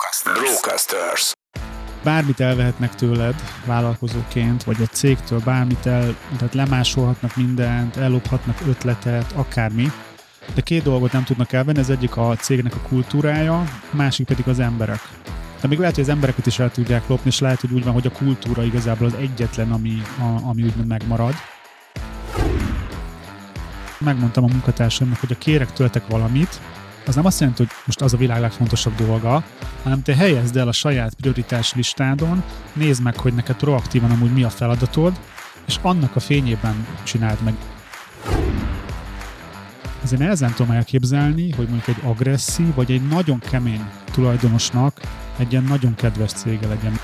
Brocasters. Brocasters. Bármit elvehetnek tőled vállalkozóként, vagy egy cégtől bármit el, tehát lemásolhatnak mindent, ellophatnak ötletet, akármi, de két dolgot nem tudnak elvenni, az egyik a cégnek a kultúrája, a másik pedig az emberek. De még lehet, hogy az embereket is el tudják lopni, és lehet, hogy úgy van, hogy a kultúra igazából az egyetlen, ami, a, ami úgymond megmarad. Megmondtam a munkatársamnak, hogy a kérek töltek valamit, az nem azt jelenti, hogy most az a világ legfontosabb dolga, hanem te helyezd el a saját prioritás listádon, nézd meg, hogy neked proaktívan amúgy mi a feladatod, és annak a fényében csináld meg. Azért nehezen tudom elképzelni, hogy mondjuk egy agresszív, vagy egy nagyon kemény tulajdonosnak egy ilyen nagyon kedves cége legyen.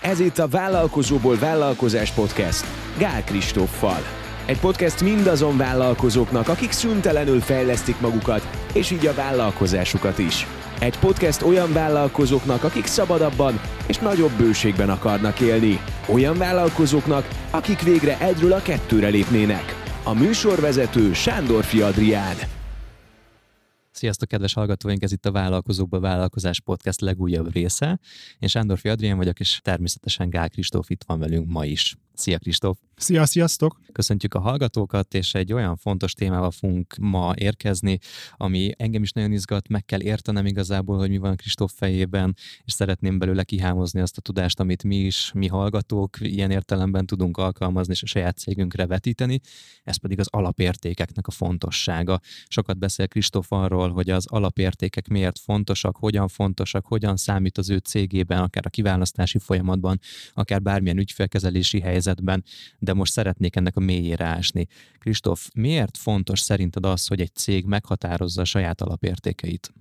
Ez itt a Vállalkozóból Vállalkozás Podcast Gál Kristóffal. Egy podcast mindazon vállalkozóknak, akik szüntelenül fejlesztik magukat, és így a vállalkozásukat is. Egy podcast olyan vállalkozóknak, akik szabadabban és nagyobb bőségben akarnak élni. Olyan vállalkozóknak, akik végre egyről a kettőre lépnének. A műsorvezető Sándor Adrián. Sziasztok, kedves hallgatóink! Ez itt a Vállalkozókba Vállalkozás Podcast legújabb része. Én Sándor Adrián vagyok, és természetesen Gál Kristóf itt van velünk ma is. Szia Kristóf! Szia, sziasztok! Köszöntjük a hallgatókat, és egy olyan fontos témával fogunk ma érkezni, ami engem is nagyon izgat, meg kell értenem igazából, hogy mi van Kristóf fejében, és szeretném belőle kihámozni azt a tudást, amit mi is, mi hallgatók ilyen értelemben tudunk alkalmazni, és a saját cégünkre vetíteni, ez pedig az alapértékeknek a fontossága. Sokat beszél Kristóf arról, hogy az alapértékek miért fontosak, hogyan fontosak, hogyan számít az ő cégében, akár a kiválasztási folyamatban, akár bármilyen ügyfélkezelési helyzet helyzetben, de most szeretnék ennek a mélyére ásni. Kristóf, miért fontos szerinted az, hogy egy cég meghatározza a saját alapértékeit?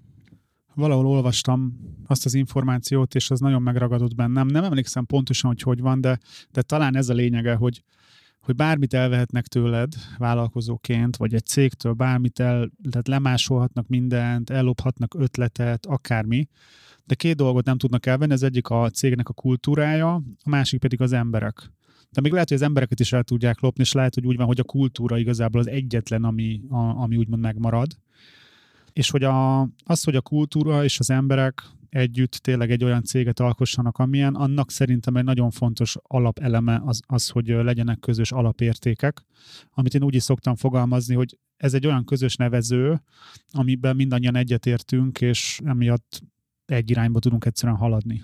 Valahol olvastam azt az információt, és az nagyon megragadott bennem. Nem emlékszem pontosan, hogy hogy van, de, de talán ez a lényege, hogy, hogy bármit elvehetnek tőled vállalkozóként, vagy egy cégtől bármit el, tehát lemásolhatnak mindent, ellophatnak ötletet, akármi, de két dolgot nem tudnak elvenni, az egyik a cégnek a kultúrája, a másik pedig az emberek. De még lehet, hogy az embereket is el tudják lopni, és lehet, hogy úgy van, hogy a kultúra igazából az egyetlen, ami, a, ami úgymond megmarad. És hogy a, az, hogy a kultúra és az emberek együtt tényleg egy olyan céget alkossanak, amilyen, annak szerintem egy nagyon fontos alapeleme az, az, hogy legyenek közös alapértékek, amit én úgy is szoktam fogalmazni, hogy ez egy olyan közös nevező, amiben mindannyian egyetértünk, és emiatt egy irányba tudunk egyszerűen haladni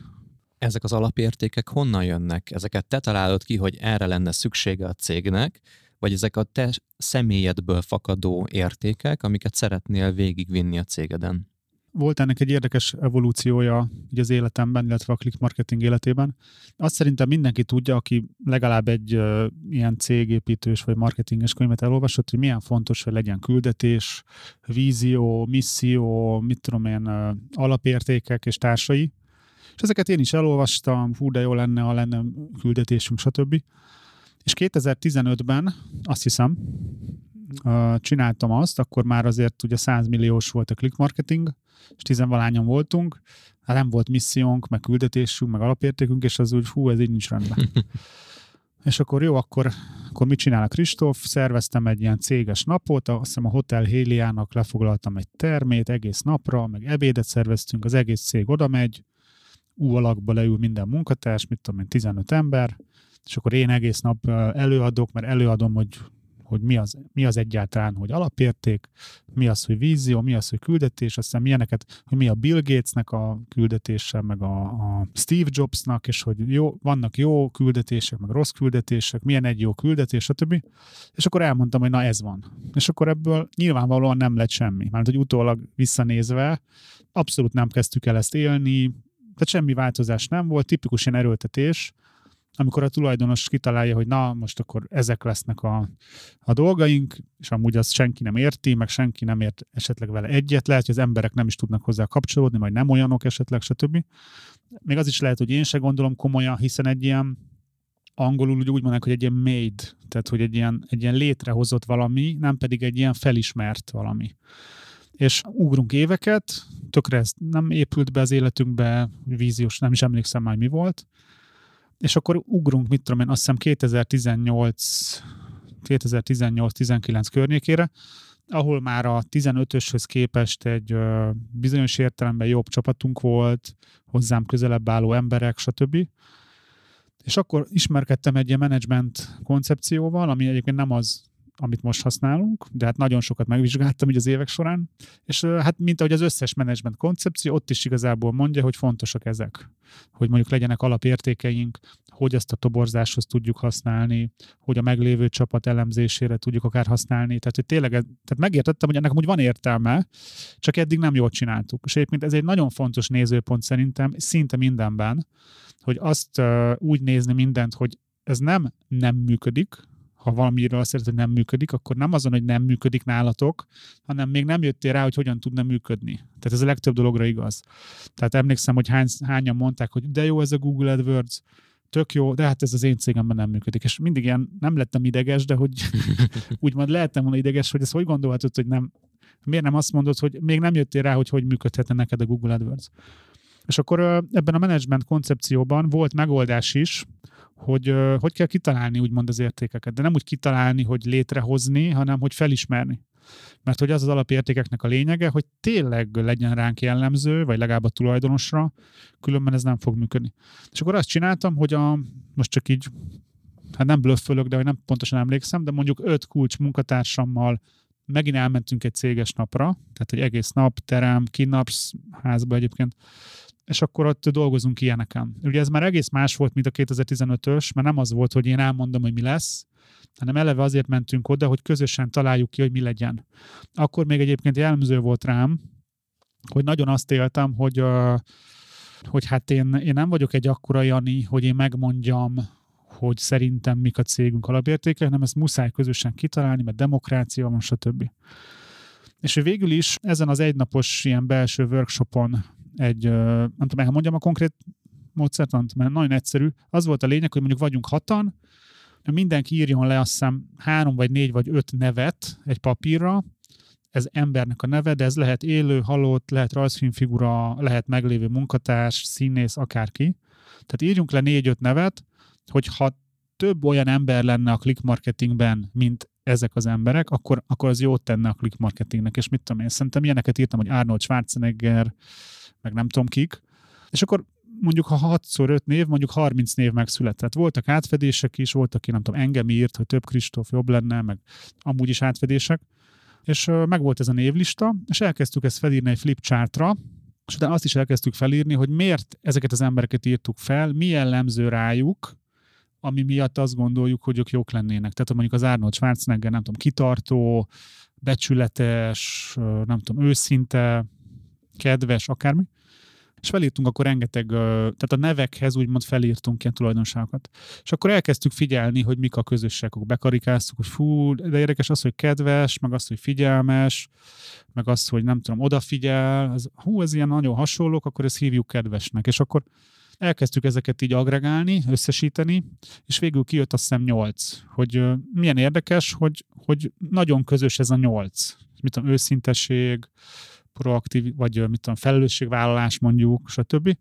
ezek az alapértékek honnan jönnek? Ezeket te találod ki, hogy erre lenne szüksége a cégnek, vagy ezek a te személyedből fakadó értékek, amiket szeretnél végigvinni a cégeden? Volt ennek egy érdekes evolúciója így az életemben, illetve a click marketing életében. Azt szerintem mindenki tudja, aki legalább egy uh, ilyen cégépítős vagy marketinges könyvet elolvasott, hogy milyen fontos, hogy legyen küldetés, vízió, misszió, mit tudom én, uh, alapértékek és társai és ezeket én is elolvastam, hú, de jó lenne, ha lenne küldetésünk, stb. És 2015-ben, azt hiszem, csináltam azt, akkor már azért ugye 100 milliós volt a click marketing, és tizenvalányan voltunk, hát nem volt missziónk, meg küldetésünk, meg alapértékünk, és az úgy, hú, ez így nincs rendben. és akkor jó, akkor, akkor mit csinál a Kristóf? Szerveztem egy ilyen céges napot, azt hiszem a Hotel Héliának lefoglaltam egy termét egész napra, meg ebédet szerveztünk, az egész cég oda megy, U alakba leül minden munkatárs, mit tudom én, 15 ember, és akkor én egész nap előadok, mert előadom, hogy, hogy mi, az, mi az egyáltalán, hogy alapérték, mi az, hogy vízió, mi az, hogy küldetés, aztán milyeneket, hogy mi a Bill Gatesnek a küldetése, meg a, a Steve Jobsnak, és hogy jó, vannak jó küldetések, meg rossz küldetések, milyen egy jó küldetés, stb. És akkor elmondtam, hogy na ez van. És akkor ebből nyilvánvalóan nem lett semmi. Mert hogy utólag visszanézve abszolút nem kezdtük el ezt élni, tehát semmi változás nem volt, tipikus ilyen erőltetés, amikor a tulajdonos kitalálja, hogy na, most akkor ezek lesznek a, a dolgaink, és amúgy azt senki nem érti, meg senki nem ért esetleg vele egyet, lehet, hogy az emberek nem is tudnak hozzá kapcsolódni, majd nem olyanok esetleg, stb. Még az is lehet, hogy én se gondolom komolyan, hiszen egy ilyen angolul úgy mondják, hogy egy ilyen made, tehát hogy egy ilyen, egy ilyen létrehozott valami, nem pedig egy ilyen felismert valami és ugrunk éveket, tökre ez nem épült be az életünkbe, víziós, nem is emlékszem már mi volt, és akkor ugrunk, mit tudom én, azt hiszem 2018 2018-19 környékére, ahol már a 15-öshöz képest egy ö, bizonyos értelemben jobb csapatunk volt, hozzám közelebb álló emberek, stb. És akkor ismerkedtem egy ilyen management koncepcióval, ami egyébként nem az, amit most használunk, de hát nagyon sokat megvizsgáltam így az évek során, és hát mint ahogy az összes menedzsment koncepció, ott is igazából mondja, hogy fontosak ezek. Hogy mondjuk legyenek alapértékeink, hogy ezt a toborzáshoz tudjuk használni, hogy a meglévő csapat elemzésére tudjuk akár használni. Tehát, hogy tényleg tehát megértettem, hogy ennek úgy van értelme, csak eddig nem jól csináltuk. És egyébként ez egy nagyon fontos nézőpont szerintem szinte mindenben, hogy azt úgy nézni mindent, hogy ez nem nem működik, ha valamiről azt érted, hogy nem működik, akkor nem azon, hogy nem működik nálatok, hanem még nem jöttél rá, hogy hogyan tudna működni. Tehát ez a legtöbb dologra igaz. Tehát emlékszem, hogy hány, hányan mondták, hogy de jó ez a Google AdWords, tök jó, de hát ez az én cégemben nem működik. És mindig ilyen nem lettem ideges, de hogy úgymond lehettem volna ideges, hogy ezt hogy gondolhatod, hogy nem, miért nem azt mondod, hogy még nem jöttél rá, hogy hogy működhetne neked a Google AdWords. És akkor ebben a management koncepcióban volt megoldás is, hogy hogy kell kitalálni úgymond az értékeket. De nem úgy kitalálni, hogy létrehozni, hanem hogy felismerni. Mert hogy az az alapértékeknek a lényege, hogy tényleg legyen ránk jellemző, vagy legalább a tulajdonosra, különben ez nem fog működni. És akkor azt csináltam, hogy a, most csak így, hát nem blöffölök, de hogy nem pontosan emlékszem, de mondjuk öt kulcs munkatársammal megint elmentünk egy céges napra, tehát egy egész nap, terem, kinapsz házba egyébként, és akkor ott dolgozunk ilyeneken. Ugye ez már egész más volt, mint a 2015-ös, mert nem az volt, hogy én elmondom, hogy mi lesz, hanem eleve azért mentünk oda, hogy közösen találjuk ki, hogy mi legyen. Akkor még egyébként jellemző volt rám, hogy nagyon azt éltem, hogy, hogy hát én, én nem vagyok egy akkora Jani, hogy én megmondjam, hogy szerintem mik a cégünk alapértéke, hanem ezt muszáj közösen kitalálni, mert demokrácia van, stb. És végül is ezen az egynapos ilyen belső workshopon egy, nem tudom, elmondjam a konkrét módszertant, mert nagyon egyszerű. Az volt a lényeg, hogy mondjuk vagyunk hatan, mindenki írjon le azt hiszem három vagy négy vagy öt nevet egy papírra, ez embernek a neve, de ez lehet élő, halott, lehet rajzfilmfigura, lehet meglévő munkatárs, színész, akárki. Tehát írjunk le négy-öt nevet, hogy ha több olyan ember lenne a click marketingben, mint ezek az emberek, akkor, akkor az jót tenne a click marketingnek. És mit tudom én, szerintem ilyeneket írtam, hogy Arnold Schwarzenegger, meg nem tudom kik, és akkor mondjuk ha 6-szor 5 név, mondjuk 30 név megszületett. Voltak átfedések is, volt, aki nem tudom, engem írt, hogy több Kristóf jobb lenne, meg amúgy is átfedések. És uh, meg volt ez a névlista, és elkezdtük ezt felírni egy flipchartra, és utána azt is elkezdtük felírni, hogy miért ezeket az embereket írtuk fel, mi jellemző rájuk, ami miatt azt gondoljuk, hogy ők jók lennének. Tehát mondjuk az Arnold Schwarzenegger, nem tudom, kitartó, becsületes, nem tudom, őszinte, kedves, akármi. És felírtunk akkor rengeteg, tehát a nevekhez úgymond felírtunk ilyen tulajdonságokat. És akkor elkezdtük figyelni, hogy mik a közösségek. Bekarikáztuk, hogy fú, de érdekes az, hogy kedves, meg az, hogy figyelmes, meg az, hogy nem tudom, odafigyel, az, hú, ez ilyen nagyon hasonlók, akkor ezt hívjuk kedvesnek. És akkor elkezdtük ezeket így agregálni, összesíteni, és végül kijött azt hiszem nyolc, hogy milyen érdekes, hogy, hogy nagyon közös ez a nyolc. Mit tudom, őszintesség, proaktív, vagy mit tudom, felelősségvállalás mondjuk, stb.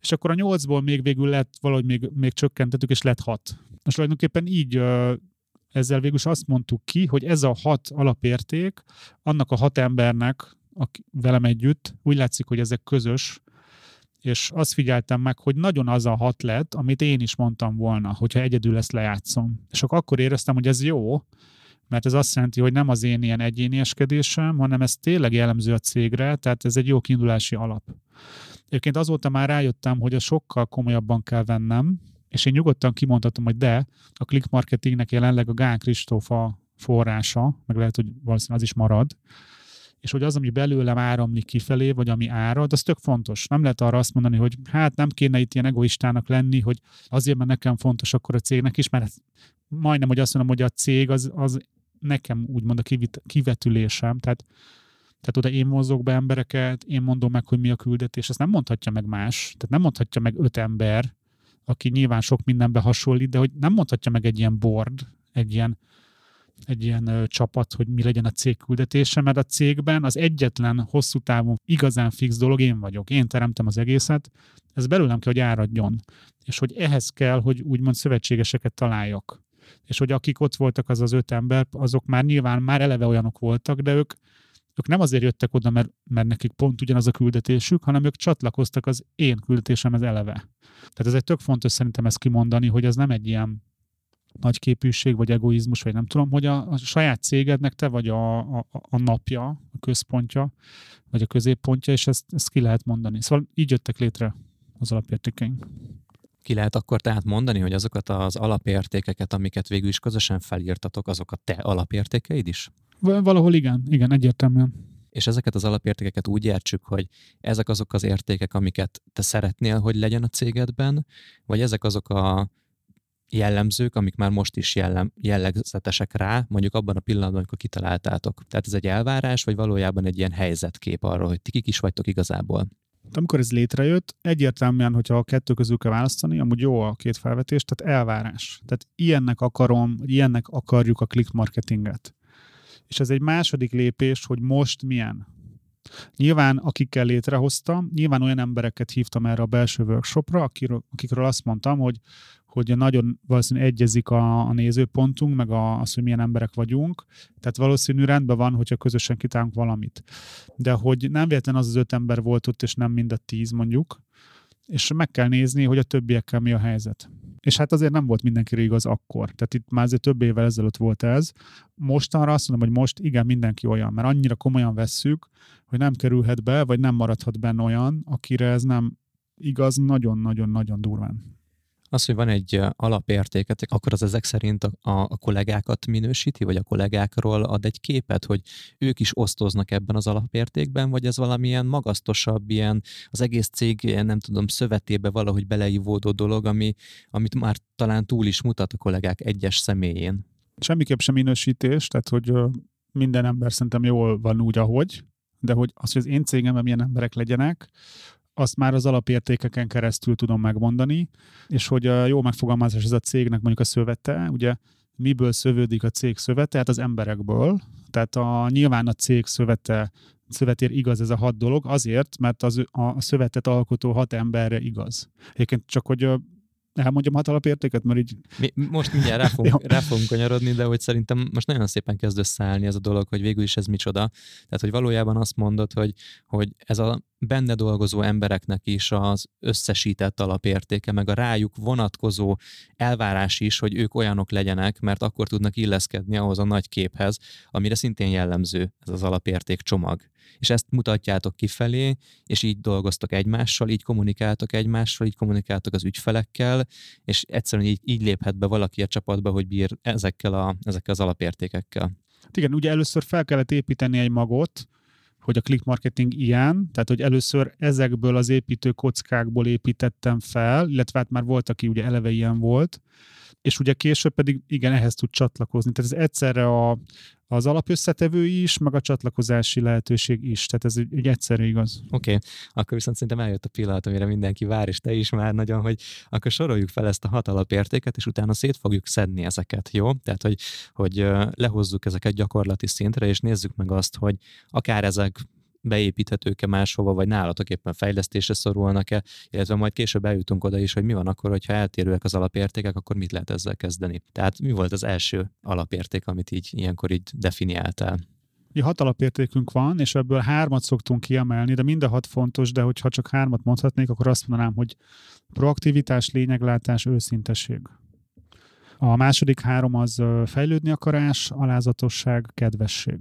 És akkor a nyolcból még végül lett, valahogy még, még csökkentettük, és lett hat. És tulajdonképpen így ezzel végül is azt mondtuk ki, hogy ez a hat alapérték annak a hat embernek, aki velem együtt, úgy látszik, hogy ezek közös, és azt figyeltem meg, hogy nagyon az a hat lett, amit én is mondtam volna, hogyha egyedül ezt lejátszom. És akkor éreztem, hogy ez jó, mert ez azt jelenti, hogy nem az én ilyen egyénieskedésem, hanem ez tényleg jellemző a cégre, tehát ez egy jó kiindulási alap. Egyébként azóta már rájöttem, hogy a sokkal komolyabban kell vennem, és én nyugodtan kimondhatom, hogy de, a click marketingnek jelenleg a Gán Kristófa forrása, meg lehet, hogy valószínűleg az is marad, és hogy az, ami belőlem áramlik kifelé, vagy ami árad, az tök fontos. Nem lehet arra azt mondani, hogy hát nem kéne itt ilyen egoistának lenni, hogy azért, mert nekem fontos akkor a cégnek is, mert majdnem, hogy azt mondom, hogy a cég az, az nekem úgymond a kivetülésem, tehát, tehát oda én mozog be embereket, én mondom meg, hogy mi a küldetés, ezt nem mondhatja meg más, tehát nem mondhatja meg öt ember, aki nyilván sok mindenbe hasonlít, de hogy nem mondhatja meg egy ilyen board, egy ilyen, egy ilyen ö, csapat, hogy mi legyen a cég küldetése, mert a cégben az egyetlen hosszú távon igazán fix dolog én vagyok. Én teremtem az egészet, ez belőlem kell, hogy áradjon. És hogy ehhez kell, hogy úgymond szövetségeseket találjak. És hogy akik ott voltak az az öt ember, azok már nyilván már eleve olyanok voltak, de ők, ők nem azért jöttek oda, mert, mert nekik pont ugyanaz a küldetésük, hanem ők csatlakoztak az én küldetésemhez eleve. Tehát ez egy tök fontos szerintem ezt kimondani, hogy ez nem egy ilyen nagy képűség, vagy egoizmus, vagy nem tudom, hogy a, a saját cégednek te vagy a, a, a napja, a központja, vagy a középpontja, és ezt, ezt ki lehet mondani. Szóval így jöttek létre az alapértékeink. Ki lehet akkor tehát mondani, hogy azokat az alapértékeket, amiket végül is közösen felírtatok, azok a te alapértékeid is? Valahol igen, igen, egyértelműen. És ezeket az alapértékeket úgy értsük, hogy ezek azok az értékek, amiket te szeretnél, hogy legyen a cégedben, vagy ezek azok a jellemzők, amik már most is jellem, jellegzetesek rá, mondjuk abban a pillanatban, amikor kitaláltátok. Tehát ez egy elvárás, vagy valójában egy ilyen helyzetkép arról, hogy ti kik is vagytok igazából. Amikor ez létrejött, egyértelműen, hogyha a kettő közül kell választani, amúgy jó a két felvetés, tehát elvárás. Tehát ilyennek akarom, ilyennek akarjuk a click marketinget. És ez egy második lépés, hogy most milyen. Nyilván, akikkel létrehoztam, nyilván olyan embereket hívtam erre a belső workshopra, akikről azt mondtam, hogy hogy nagyon valószínűleg egyezik a, a nézőpontunk, meg a, az, hogy milyen emberek vagyunk. Tehát valószínű rendben van, hogyha közösen kitálunk valamit. De hogy nem véletlen az az öt ember volt ott, és nem mind a tíz mondjuk, és meg kell nézni, hogy a többiekkel mi a helyzet. És hát azért nem volt mindenkire igaz akkor. Tehát itt már azért több évvel ezelőtt volt ez. Mostanra azt mondom, hogy most igen, mindenki olyan, mert annyira komolyan vesszük, hogy nem kerülhet be, vagy nem maradhat benne olyan, akire ez nem igaz nagyon-nagyon-nagyon durván. Az, hogy van egy alapértéketek, akkor az ezek szerint a, a kollégákat minősíti, vagy a kollégákról ad egy képet, hogy ők is osztoznak ebben az alapértékben, vagy ez valamilyen magasztosabb, ilyen az egész cég, ilyen, nem tudom, szövetébe valahogy beleivódó dolog, ami, amit már talán túl is mutat a kollégák egyes személyén. Semmiképp sem minősítés, tehát hogy minden ember szerintem jól van úgy, ahogy, de hogy az, hogy az én cégemben milyen emberek legyenek, azt már az alapértékeken keresztül tudom megmondani, és hogy a jó megfogalmazás ez a cégnek mondjuk a szövete, ugye miből szövődik a cég szövete? Hát az emberekből. Tehát a, nyilván a cég szövete szövetér igaz ez a hat dolog, azért, mert az, a szövetet alkotó hat emberre igaz. Egyébként csak, hogy elmondjam hat alapértéket, mert így... Mi, most mindjárt rá fogunk, rá fogunk kanyarodni, de hogy szerintem most nagyon szépen kezd összeállni ez a dolog, hogy végül is ez micsoda. Tehát, hogy valójában azt mondod, hogy, hogy ez a benne dolgozó embereknek is az összesített alapértéke, meg a rájuk vonatkozó elvárás is, hogy ők olyanok legyenek, mert akkor tudnak illeszkedni ahhoz a nagy képhez, amire szintén jellemző ez az alapérték csomag és ezt mutatjátok kifelé, és így dolgoztok egymással, így kommunikáltok egymással, így kommunikáltok az ügyfelekkel, és egyszerűen így, így léphet be valaki a csapatba, hogy bír ezekkel, a, ezekkel az alapértékekkel. Hát igen, ugye először fel kellett építeni egy magot, hogy a click marketing ilyen, tehát hogy először ezekből az építő kockákból építettem fel, illetve hát már volt, aki ugye eleve ilyen volt, és ugye később pedig igen, ehhez tud csatlakozni. Tehát ez egyszerre a, az alapösszetevő is, meg a csatlakozási lehetőség is. Tehát ez egy egyszerű igaz. Oké, okay. akkor viszont szerintem eljött a pillanat, amire mindenki vár, és te is már nagyon, hogy akkor soroljuk fel ezt a hat alapértéket, és utána szét fogjuk szedni ezeket, jó? Tehát, hogy, hogy lehozzuk ezeket gyakorlati szintre, és nézzük meg azt, hogy akár ezek beépíthetők-e máshova, vagy nálatok éppen fejlesztésre szorulnak-e, illetve majd később eljutunk oda is, hogy mi van akkor, hogyha eltérőek az alapértékek, akkor mit lehet ezzel kezdeni. Tehát mi volt az első alapérték, amit így ilyenkor így definiáltál? Mi hat alapértékünk van, és ebből hármat szoktunk kiemelni, de mind a hat fontos, de hogyha csak hármat mondhatnék, akkor azt mondanám, hogy proaktivitás, lényeglátás, őszintesség. A második három az fejlődni akarás, alázatosság, kedvesség.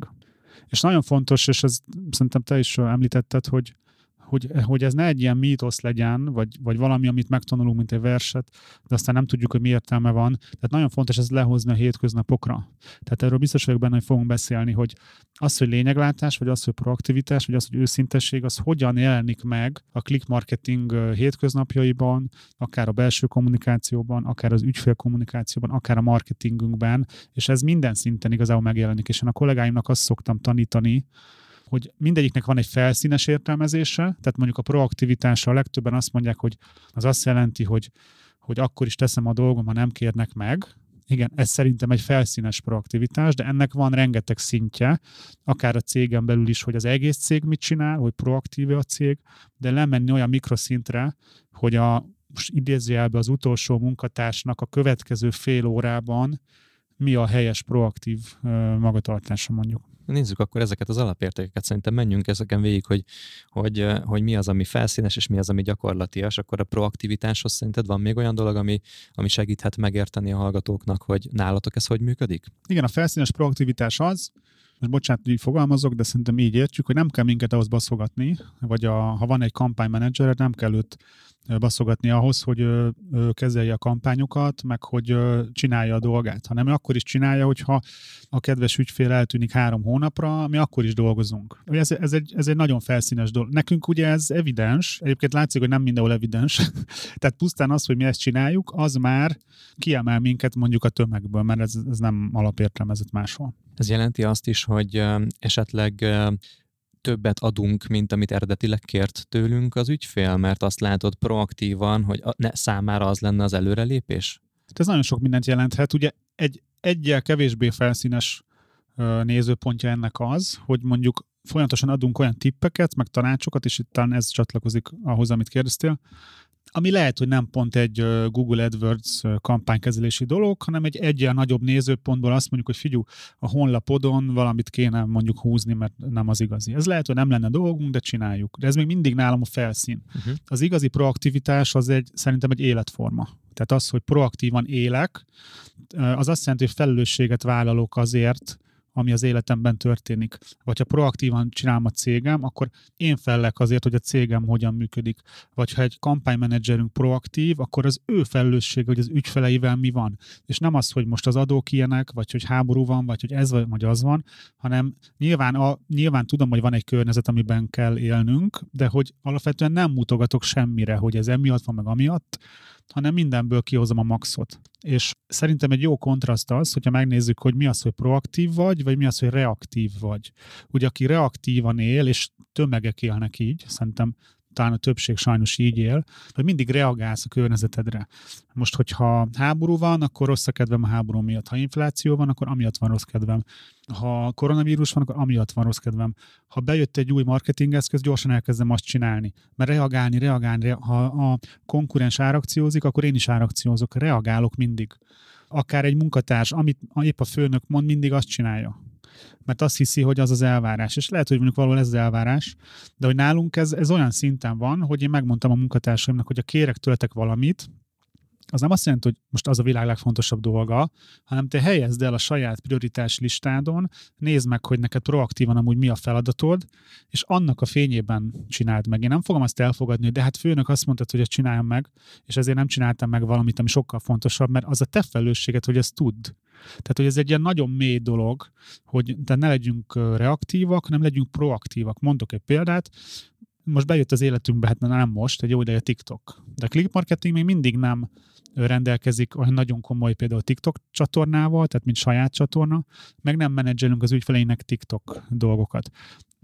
És nagyon fontos, és ez szerintem te is említetted, hogy hogy, hogy ez ne egy ilyen mítosz legyen, vagy, vagy valami, amit megtanulunk, mint egy verset, de aztán nem tudjuk, hogy mi értelme van. Tehát nagyon fontos ez lehozni a hétköznapokra. Tehát erről biztos vagyok benne, hogy fogunk beszélni, hogy az, hogy lényeglátás, vagy az, hogy proaktivitás, vagy az, hogy őszintesség, az hogyan jelenik meg a click marketing hétköznapjaiban, akár a belső kommunikációban, akár az ügyfélkommunikációban, akár a marketingünkben, és ez minden szinten igazából megjelenik. És én a kollégáimnak azt szoktam tanítani, hogy mindegyiknek van egy felszínes értelmezése, tehát mondjuk a proaktivitásra a legtöbben azt mondják, hogy az azt jelenti, hogy, hogy akkor is teszem a dolgom, ha nem kérnek meg, igen, ez szerintem egy felszínes proaktivitás, de ennek van rengeteg szintje, akár a cégen belül is, hogy az egész cég mit csinál, hogy proaktív a cég, de lemenni olyan mikroszintre, hogy a most idézőjelben az utolsó munkatársnak a következő fél órában mi a helyes, proaktív magatartása mondjuk. Nézzük akkor ezeket az alapértékeket, szerintem menjünk ezeken végig, hogy, hogy, hogy mi az, ami felszínes, és mi az, ami gyakorlatias, akkor a proaktivitáshoz szerinted van még olyan dolog, ami, ami segíthet megérteni a hallgatóknak, hogy nálatok ez hogy működik? Igen, a felszínes proaktivitás az, most bocsánat, hogy fogalmazok, de szerintem így értjük, hogy nem kell minket ahhoz baszogatni, vagy a, ha van egy kampánymenedzser, nem kell őt baszogatni ahhoz, hogy ő, ő kezelje a kampányokat, meg hogy ő csinálja a dolgát, hanem akkor is csinálja, hogyha a kedves ügyfél eltűnik három hónapra, mi akkor is dolgozunk. Ez, ez, egy, ez egy nagyon felszínes dolog. Nekünk ugye ez evidens, egyébként látszik, hogy nem mindenhol evidens, tehát pusztán az, hogy mi ezt csináljuk, az már kiemel minket mondjuk a tömegből, mert ez, ez nem alapértelmezett máshol. Ez jelenti azt is, hogy esetleg többet adunk, mint amit eredetileg kért tőlünk az ügyfél, mert azt látod proaktívan, hogy ne, számára az lenne az előrelépés? Ez nagyon sok mindent jelenthet. Ugye egy egyel kevésbé felszínes nézőpontja ennek az, hogy mondjuk folyamatosan adunk olyan tippeket, meg tanácsokat, és itt talán ez csatlakozik ahhoz, amit kérdeztél, ami lehet, hogy nem pont egy Google AdWords kampánykezelési dolog, hanem egy egyen nagyobb nézőpontból azt mondjuk, hogy figyú, a honlapodon valamit kéne mondjuk húzni, mert nem az igazi. Ez lehet, hogy nem lenne dolgunk, de csináljuk. De ez még mindig nálam a felszín. Uh-huh. Az igazi proaktivitás az egy, szerintem egy életforma. Tehát az, hogy proaktívan élek, az azt jelenti, hogy felelősséget vállalok azért, ami az életemben történik. Vagy ha proaktívan csinálom a cégem, akkor én fellek azért, hogy a cégem hogyan működik. Vagy ha egy kampánymenedzserünk proaktív, akkor az ő felelősség, hogy az ügyfeleivel mi van. És nem az, hogy most az adók ilyenek, vagy hogy háború van, vagy hogy ez vagy az van, hanem nyilván, a, nyilván tudom, hogy van egy környezet, amiben kell élnünk, de hogy alapvetően nem mutogatok semmire, hogy ez emiatt van, meg amiatt, hanem mindenből kihozom a maxot. És szerintem egy jó kontraszt az, hogyha megnézzük, hogy mi az, hogy proaktív vagy, vagy mi az, hogy reaktív vagy. Ugye aki reaktívan él, és tömegek élnek így, szerintem talán a többség sajnos így él, hogy mindig reagálsz a környezetedre. Most, hogyha háború van, akkor rossz a kedvem a háború miatt. Ha infláció van, akkor amiatt van rossz kedvem. Ha koronavírus van, akkor amiatt van rossz kedvem. Ha bejött egy új marketingeszköz, gyorsan elkezdem azt csinálni. Mert reagálni, reagálni, ha a konkurens árakciózik, akkor én is árakciózok. Reagálok mindig. Akár egy munkatárs, amit épp a főnök mond, mindig azt csinálja mert azt hiszi, hogy az az elvárás. És lehet, hogy mondjuk valahol ez az elvárás, de hogy nálunk ez, ez olyan szinten van, hogy én megmondtam a munkatársaimnak, hogy a kérek töltek valamit, az nem azt jelenti, hogy most az a világ legfontosabb dolga, hanem te helyezd el a saját prioritás listádon, nézd meg, hogy neked proaktívan amúgy mi a feladatod, és annak a fényében csináld meg. Én nem fogom azt elfogadni, de hát főnök azt mondta, hogy ezt csináljam meg, és ezért nem csináltam meg valamit, ami sokkal fontosabb, mert az a te felelősséged, hogy ezt tudd. Tehát, hogy ez egy ilyen nagyon mély dolog, hogy de ne legyünk reaktívak, hanem legyünk proaktívak. Mondok egy példát, most bejött az életünkbe, hát nem most, egy jó ideje TikTok. De click marketing még mindig nem rendelkezik olyan nagyon komoly például TikTok csatornával, tehát mint saját csatorna, meg nem menedzselünk az ügyfeleinek TikTok dolgokat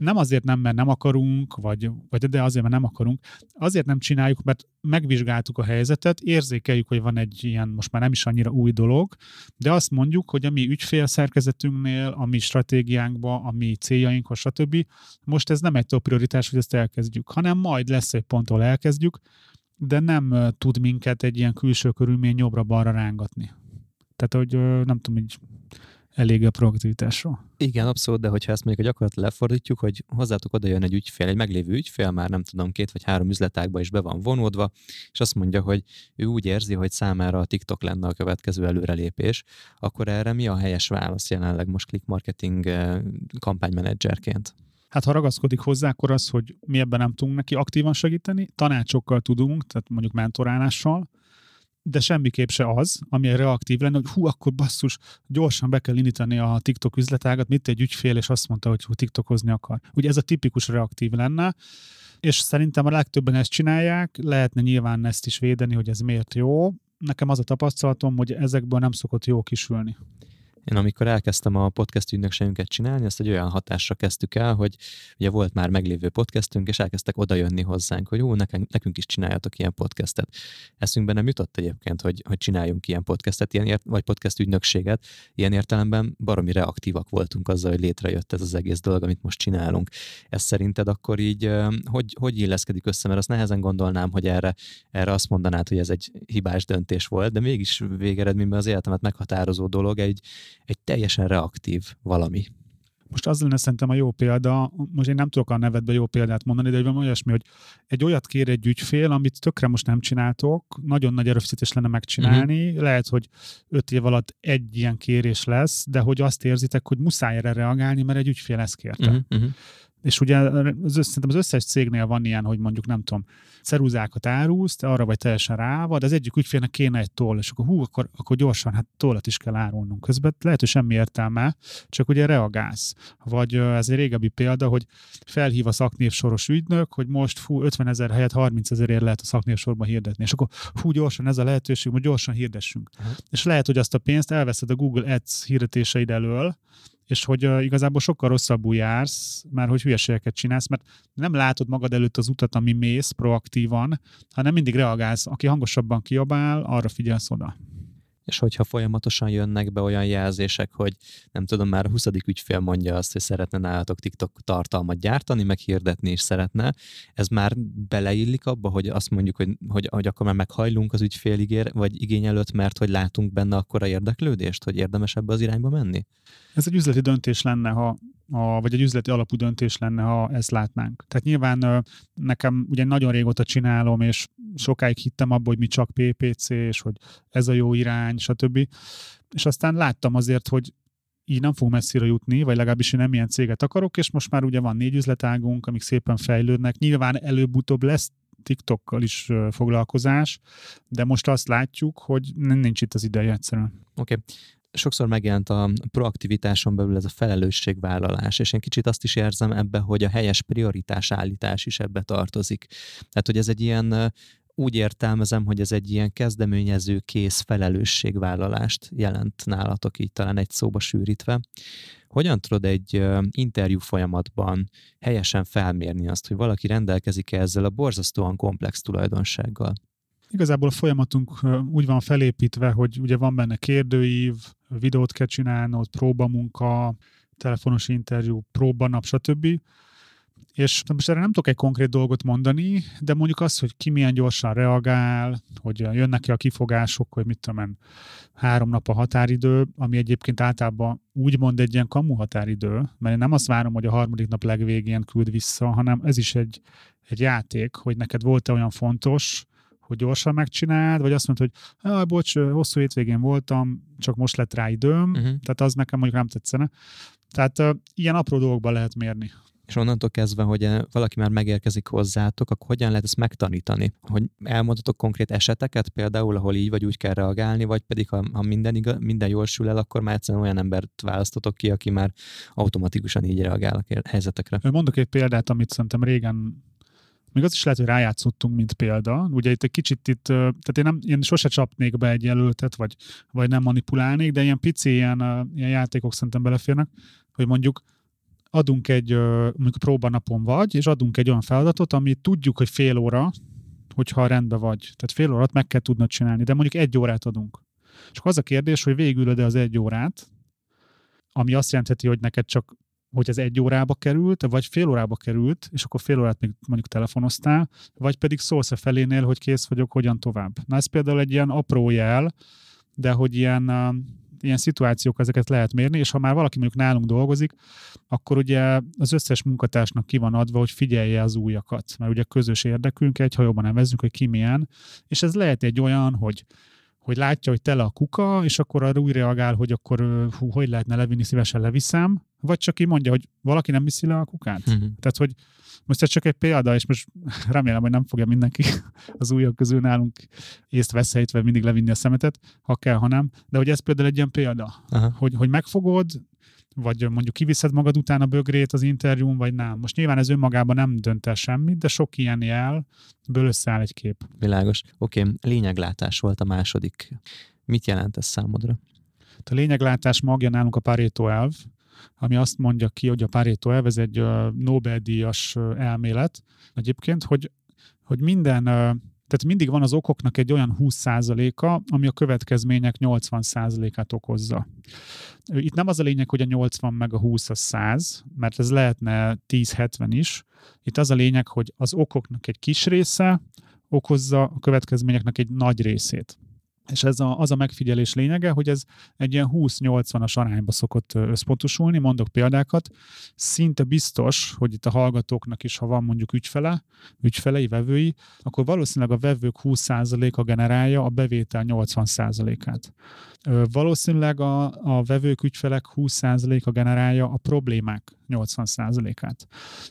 nem azért nem, mert nem akarunk, vagy, vagy de azért, mert nem akarunk, azért nem csináljuk, mert megvizsgáltuk a helyzetet, érzékeljük, hogy van egy ilyen most már nem is annyira új dolog, de azt mondjuk, hogy a mi ügyfélszerkezetünknél, a mi stratégiánkba, a mi céljainkhoz, stb. Most ez nem egy top prioritás, hogy ezt elkezdjük, hanem majd lesz egy pont, ahol elkezdjük, de nem tud minket egy ilyen külső körülmény jobbra-balra rángatni. Tehát, hogy nem tudom, hogy elég a proaktivitásról. Igen, abszolút, de hogyha ezt mondjuk a gyakorlat lefordítjuk, hogy hozzátok oda jön egy ügyfél, egy meglévő ügyfél, már nem tudom, két vagy három üzletágba is be van vonódva, és azt mondja, hogy ő úgy érzi, hogy számára a TikTok lenne a következő előrelépés, akkor erre mi a helyes válasz jelenleg most click marketing kampánymenedzserként? Hát ha ragaszkodik hozzá, akkor az, hogy mi ebben nem tudunk neki aktívan segíteni, tanácsokkal tudunk, tehát mondjuk mentorálással, de semmiképp se az, ami reaktív lenne, hogy hú, akkor basszus, gyorsan be kell indítani a TikTok üzletágat, mit egy ügyfél, és azt mondta, hogy hú, TikTokozni akar. Ugye ez a tipikus reaktív lenne, és szerintem a legtöbben ezt csinálják, lehetne nyilván ezt is védeni, hogy ez miért jó. Nekem az a tapasztalatom, hogy ezekből nem szokott jó kisülni. Én amikor elkezdtem a podcast ügynökségünket csinálni, ezt egy olyan hatásra kezdtük el, hogy ugye volt már meglévő podcastünk, és elkezdtek oda jönni hozzánk, hogy ó, nekünk, nekünk is csináljatok ilyen podcastet. Eszünkben nem jutott egyébként, hogy, hogy csináljunk ilyen podcastet, ilyen ért, vagy podcast ügynökséget. Ilyen értelemben baromi reaktívak voltunk azzal, hogy létrejött ez az egész dolog, amit most csinálunk. Ez szerinted akkor így hogy, hogy illeszkedik össze, mert azt nehezen gondolnám, hogy erre, erre azt mondanád, hogy ez egy hibás döntés volt, de mégis végeredményben az életemet meghatározó dolog egy, egy teljesen reaktív valami. Most az lenne szerintem a jó példa, most én nem tudok a nevedbe jó példát mondani, de van olyasmi, hogy egy olyat kér egy ügyfél, amit tökre most nem csináltok, nagyon nagy erőfeszítés lenne megcsinálni, uh-huh. lehet, hogy öt év alatt egy ilyen kérés lesz, de hogy azt érzitek, hogy muszáj erre reagálni, mert egy ügyfél ezt kérte. Uh-huh. És ugye az, szerintem az összes cégnél van ilyen, hogy mondjuk nem tudom, ceruzákat árulsz, te arra vagy teljesen ráva, de az egyik ügyfélnek kéne egy toll, és akkor hú, akkor, akkor gyorsan, hát tollat is kell árulnunk. Közben lehet, hogy semmi értelme, csak ugye reagálsz. Vagy ez egy régebbi példa, hogy felhív a szaknévsoros ügynök, hogy most fú, 50 ezer helyett 30 ezerért lehet a szaknévsorban hirdetni, és akkor hú, gyorsan ez a lehetőség, hogy gyorsan hirdessünk. Uh-huh. És lehet, hogy azt a pénzt elveszed a Google Ads hirdetéseid elől, és hogy uh, igazából sokkal rosszabbul jársz, már hogy hülyeségeket csinálsz, mert nem látod magad előtt az utat, ami mész proaktívan, hanem mindig reagálsz. Aki hangosabban kiabál, arra figyelsz oda és hogyha folyamatosan jönnek be olyan jelzések, hogy nem tudom, már a 20. ügyfél mondja azt, hogy szeretne nálatok TikTok tartalmat gyártani, meg hirdetni is szeretne, ez már beleillik abba, hogy azt mondjuk, hogy, hogy, hogy akkor már meghajlunk az ügyfél ígér, vagy igény előtt, mert hogy látunk benne akkora érdeklődést, hogy érdemes ebbe az irányba menni? Ez egy üzleti döntés lenne, ha a, vagy egy üzleti alapú döntés lenne, ha ezt látnánk. Tehát nyilván nekem ugye nagyon régóta csinálom, és sokáig hittem abba, hogy mi csak PPC, és hogy ez a jó irány, stb. És aztán láttam azért, hogy így nem fog messzire jutni, vagy legalábbis én nem ilyen céget akarok, és most már ugye van négy üzletágunk, amik szépen fejlődnek. Nyilván előbb-utóbb lesz TikTokkal is foglalkozás, de most azt látjuk, hogy nincs itt az ideje egyszerűen. Oké. Okay sokszor megjelent a proaktivitáson belül ez a felelősségvállalás, és én kicsit azt is érzem ebbe, hogy a helyes prioritás állítás is ebbe tartozik. Tehát, hogy ez egy ilyen úgy értelmezem, hogy ez egy ilyen kezdeményező kész felelősségvállalást jelent nálatok így talán egy szóba sűrítve. Hogyan tudod egy interjú folyamatban helyesen felmérni azt, hogy valaki rendelkezik ezzel a borzasztóan komplex tulajdonsággal? Igazából a folyamatunk úgy van felépítve, hogy ugye van benne kérdőív, videót kell csinálnod, próbamunka, telefonos interjú, próbanap, stb. És most erre nem tudok egy konkrét dolgot mondani, de mondjuk azt, hogy ki milyen gyorsan reagál, hogy jönnek-e a kifogások, hogy mit tudom én, három nap a határidő, ami egyébként általában úgy mond egy ilyen kamu határidő, mert én nem azt várom, hogy a harmadik nap legvégén küld vissza, hanem ez is egy, egy játék, hogy neked volt-e olyan fontos, hogy gyorsan megcsináld, vagy azt mondod, hogy ah, bocs, hosszú hétvégén voltam, csak most lett rá időm, uh-huh. tehát az nekem mondjuk nem tetszene. Tehát uh, ilyen apró dolgokban lehet mérni. És onnantól kezdve, hogy valaki már megérkezik hozzátok, akkor hogyan lehet ezt megtanítani? Hogy elmondatok konkrét eseteket például, ahol így vagy úgy kell reagálni, vagy pedig ha, ha minden, igaz, minden jól sül el, akkor már egyszerűen olyan embert választotok ki, aki már automatikusan így reagál a helyzetekre. Mondok egy példát, amit szerintem régen még az is lehet, hogy rájátszottunk, mint példa. Ugye itt egy kicsit itt, tehát én, nem, én sose csapnék be egy jelöltet, vagy, vagy nem manipulálnék, de ilyen pici ilyen, ilyen játékok szerintem beleférnek, hogy mondjuk adunk egy, mondjuk próbanapon vagy, és adunk egy olyan feladatot, ami tudjuk, hogy fél óra, hogyha rendben vagy. Tehát fél órát meg kell tudnod csinálni, de mondjuk egy órát adunk. Akkor az a kérdés, hogy végülöd-e az egy órát, ami azt jelenti, hogy neked csak hogy ez egy órába került, vagy fél órába került, és akkor fél órát még mondjuk telefonoztál, vagy pedig szólsz a felénél, hogy kész vagyok, hogyan tovább. Na ez például egy ilyen apró jel, de hogy ilyen, ilyen szituációk ezeket lehet mérni, és ha már valaki mondjuk nálunk dolgozik, akkor ugye az összes munkatársnak ki van adva, hogy figyelje az újakat, mert ugye közös érdekünk, egy hajóban nevezzük, hogy ki milyen, és ez lehet egy olyan, hogy hogy látja, hogy tele a kuka, és akkor arra úgy reagál, hogy akkor hú, hogy lehetne levinni, szívesen leviszem, vagy csak ki mondja, hogy valaki nem viszi le a kukát. Uh-huh. Tehát, hogy most ez csak egy példa, és most remélem, hogy nem fogja mindenki az újak közül nálunk észt veszélytve mindig levinni a szemetet, ha kell, ha nem. De hogy ez például egy ilyen példa, uh-huh. hogy, hogy megfogod, vagy mondjuk kiviszed magad után a bögrét az interjún, vagy nem. Most nyilván ez önmagában nem dönt el semmit, de sok ilyen jelből összeáll egy kép. Világos. Oké, okay. lényeglátás volt a második. Mit jelent ez számodra? A lényeglátás magja nálunk a Pareto elv, ami azt mondja ki, hogy a Pareto elv, ez egy Nobel-díjas elmélet egyébként, hogy, hogy minden tehát mindig van az okoknak egy olyan 20%-a, ami a következmények 80%-át okozza. Itt nem az a lényeg, hogy a 80 meg a 20 a 100, mert ez lehetne 10-70 is. Itt az a lényeg, hogy az okoknak egy kis része okozza a következményeknek egy nagy részét. És ez a, az a megfigyelés lényege, hogy ez egy ilyen 20-80-as arányba szokott összpontosulni, mondok példákat. Szinte biztos, hogy itt a hallgatóknak is, ha van mondjuk ügyfele, ügyfelei, vevői, akkor valószínűleg a vevők 20%-a generálja a bevétel 80%-át. Valószínűleg a, a vevők, ügyfelek 20%-a generálja a problémák 80%-át.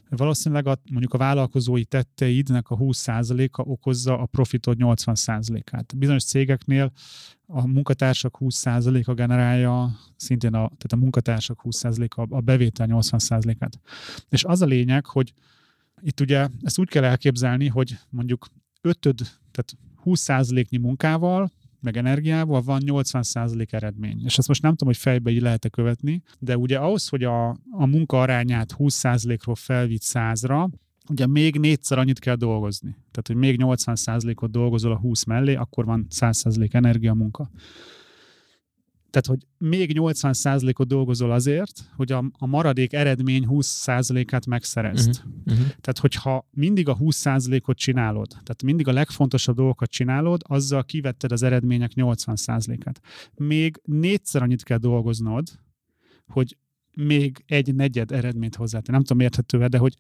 Valószínűleg a, mondjuk a vállalkozói tetteidnek a 20%-a okozza a profitod 80%-át. Bizonyos cégeknél a munkatársak 20%-a generálja, szintén a, tehát a munkatársak 20%-a a bevétel 80%-át. És az a lényeg, hogy itt ugye ezt úgy kell elképzelni, hogy mondjuk ötöd, tehát 20%-nyi munkával meg energiával van 80% eredmény. És ezt most nem tudom, hogy fejbe így lehet-e követni, de ugye ahhoz, hogy a, a munka arányát 20%-ról felvitt 100-ra, ugye még négyszer annyit kell dolgozni. Tehát, hogy még 80%-ot dolgozol a 20 mellé, akkor van 100% energia munka tehát, hogy még 80%-ot dolgozol azért, hogy a, a maradék eredmény 20%-át megszerezd. Uh-huh. Uh-huh. Tehát, hogyha mindig a 20%-ot csinálod, tehát mindig a legfontosabb dolgokat csinálod, azzal kivetted az eredmények 80%-át. Még négyszer annyit kell dolgoznod, hogy még egy negyed eredményt hozzátenni. Nem tudom, érthető de hogy